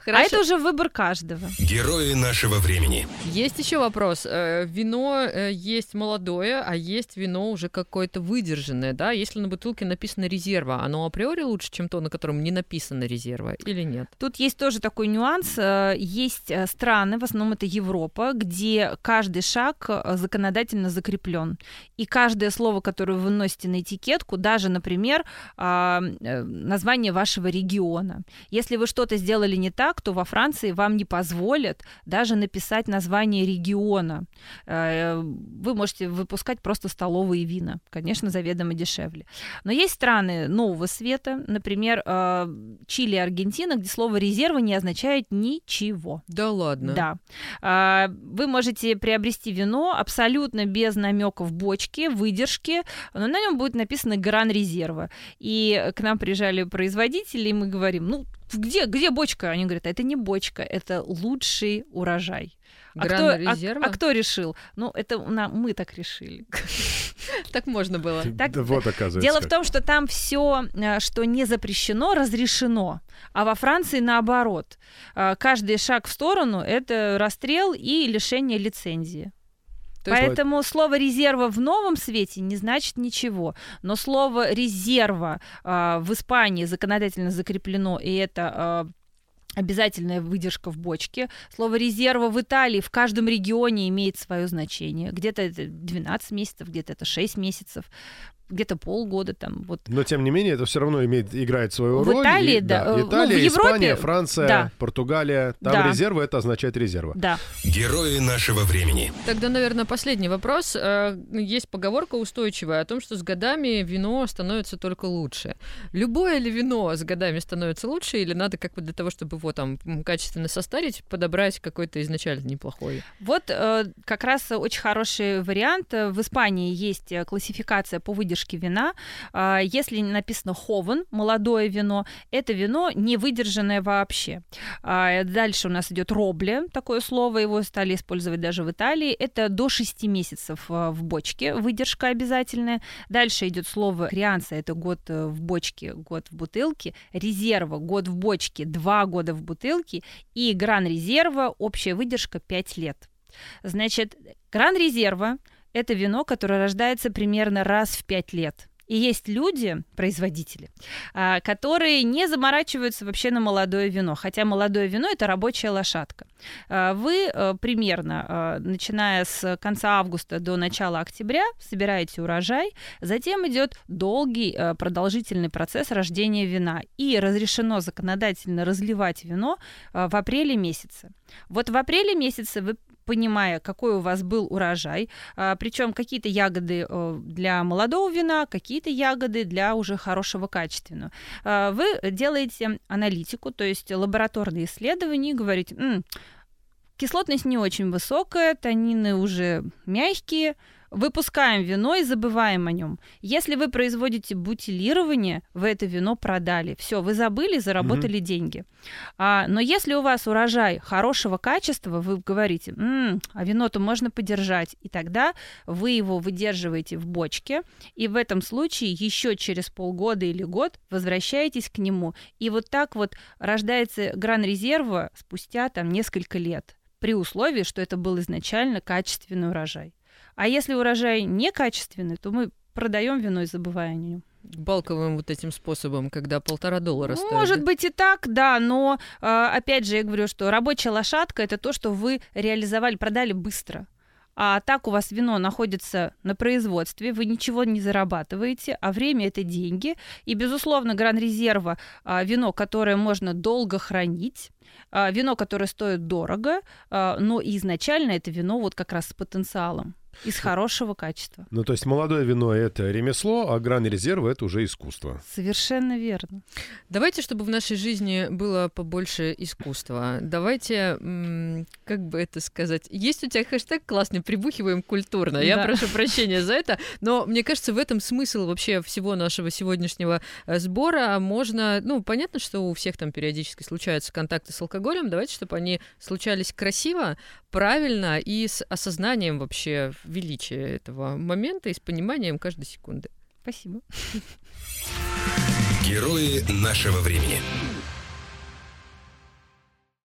А Хорошо. это уже выбор каждого. Герои нашего времени. Есть еще вопрос. Э, Вино э, есть молодое, а есть вино уже какое-то выдержанное, да? Если на бутылке написано резерва, оно априори лучше, чем то, на котором не написано резерва, или нет? Тут есть тоже такой нюанс. Э, Есть страны, в основном это Европа, где каждый шаг законодательно закреплен. И каждое слово, которое вы выносите на этикетку, даже, например, а, название вашего региона. Если вы что-то сделали не так, то во Франции вам не позволят даже написать название региона. Э, Вы можете выпускать просто столовые вина. Конечно, заведомо дешевле. Но есть страны нового света, например, э, Чили и Аргентина, где слово резерва не означает ничего. Да ладно. Да. А, Вы можете приобрести вино абсолютно без намеков бочки, выдержки, но на нем будет написано гран резерва. И к нам приезжали производители, и мы говорим, ну, где, где бочка? Они говорят, «А это не бочка, это лучший урожай. А кто, а- а кто решил? Ну, это на- мы так решили. Так можно было. Так- вот, оказывается. Дело в том, что там все, что не запрещено, разрешено. А во Франции наоборот. А, Каждый шаг в сторону это расстрел и лишение лицензии. То есть- Поэтому слово резерва в новом свете не значит ничего. Но слово резерва а, в Испании законодательно закреплено, и это а, обязательная выдержка в бочке. Слово резерва в Италии в каждом регионе имеет свое значение. Где-то это 12 месяцев, где-то это 6 месяцев, где-то полгода там. Вот Но тем не менее, это все равно имеет, играет свою В роль. Италии, И- да, э, ну, Италия, в Европе- Испания, Франция, да. Португалия. Там Да. резервы это означает резерва. Да. Герои нашего времени. Тогда, наверное, последний вопрос. Э, Есть поговорка устойчивая о том, что с годами вино становится только лучше. Любое ли вино с годами становится лучше, или надо как бы для того, чтобы его там качественно состарить, подобрать какой-то изначально неплохой? Вот э, как раз очень хороший вариант. В Испании есть классификация по выдержке вина. А, Если написано ховен, молодое вино, это вино не выдержанное вообще. А, Дальше у нас идет робле, такое слово, его стали использовать даже в Италии. Это до 6 месяцев э, в бочке, выдержка обязательная. Дальше идет слово крианца, это год э, в бочке, год в бутылке. Резерва, год в бочке, 2 года в бутылке. И гран резерва, общая выдержка 5 лет. Значит, гран резерва – это вино, которое рождается примерно раз в 5 лет. И есть люди, производители, а, которые не заморачиваются вообще на молодое вино, хотя молодое вино это рабочая лошадка. А, Вы э, примерно, а, начиная с конца августа до начала октября, собираете урожай, затем идет долгий э, продолжительный процесс рождения вина, и разрешено законодательно разливать вино в апреле месяце. Вот в апреле месяце вы понимая, какой у вас был урожай, причем какие-то ягоды э, для молодого вина, какие-то ягоды для уже хорошего качественного. А, Вы делаете аналитику, то есть лабораторные исследования, и говорите, «М, кислотность не очень высокая, танины уже мягкие, выпускаем вино и забываем о нем. Если вы производите бутилирование, вы это вино продали. Все, вы забыли, заработали деньги. А, но если у вас урожай хорошего качества, вы говорите, «М, а вино-то можно подержать, и тогда вы его выдерживаете в бочке, и в этом случае еще через полгода или год возвращаетесь к нему. И вот так вот рождается гран резерва спустя там несколько лет, при условии, что это был изначально качественный урожай. А если урожай некачественный, то мы продаем вино и забываем о нем. Балковым вот этим способом, когда полтора доллара стоит. Может быть и так, да, но э, опять же я говорю, что рабочая лошадка это то, что вы реализовали, продали быстро. А так у вас вино находится на производстве, вы ничего не зарабатываете, а время это деньги. И, безусловно, гран резерва а, вино, которое можно долго хранить, а, вино, которое стоит дорого, а, но изначально это вино вот как раз с потенциалом. Из хорошего качества. Ну, то есть молодое вино — это ремесло, а грани резерва — это уже искусство. Совершенно верно. Давайте, чтобы в нашей жизни было побольше искусства. Давайте, как бы это сказать, есть у тебя хэштег классный, прибухиваем культурно. Я Да. прошу прощения за это, но мне кажется, в этом смысл вообще всего нашего сегодняшнего э, сбора. Можно, ну, понятно, что у всех там периодически случаются контакты с алкоголем. Давайте, чтобы они случались красиво, правильно и с осознанием вообще величия этого момента и с пониманием каждой секунды. Спасибо. Герои нашего времени.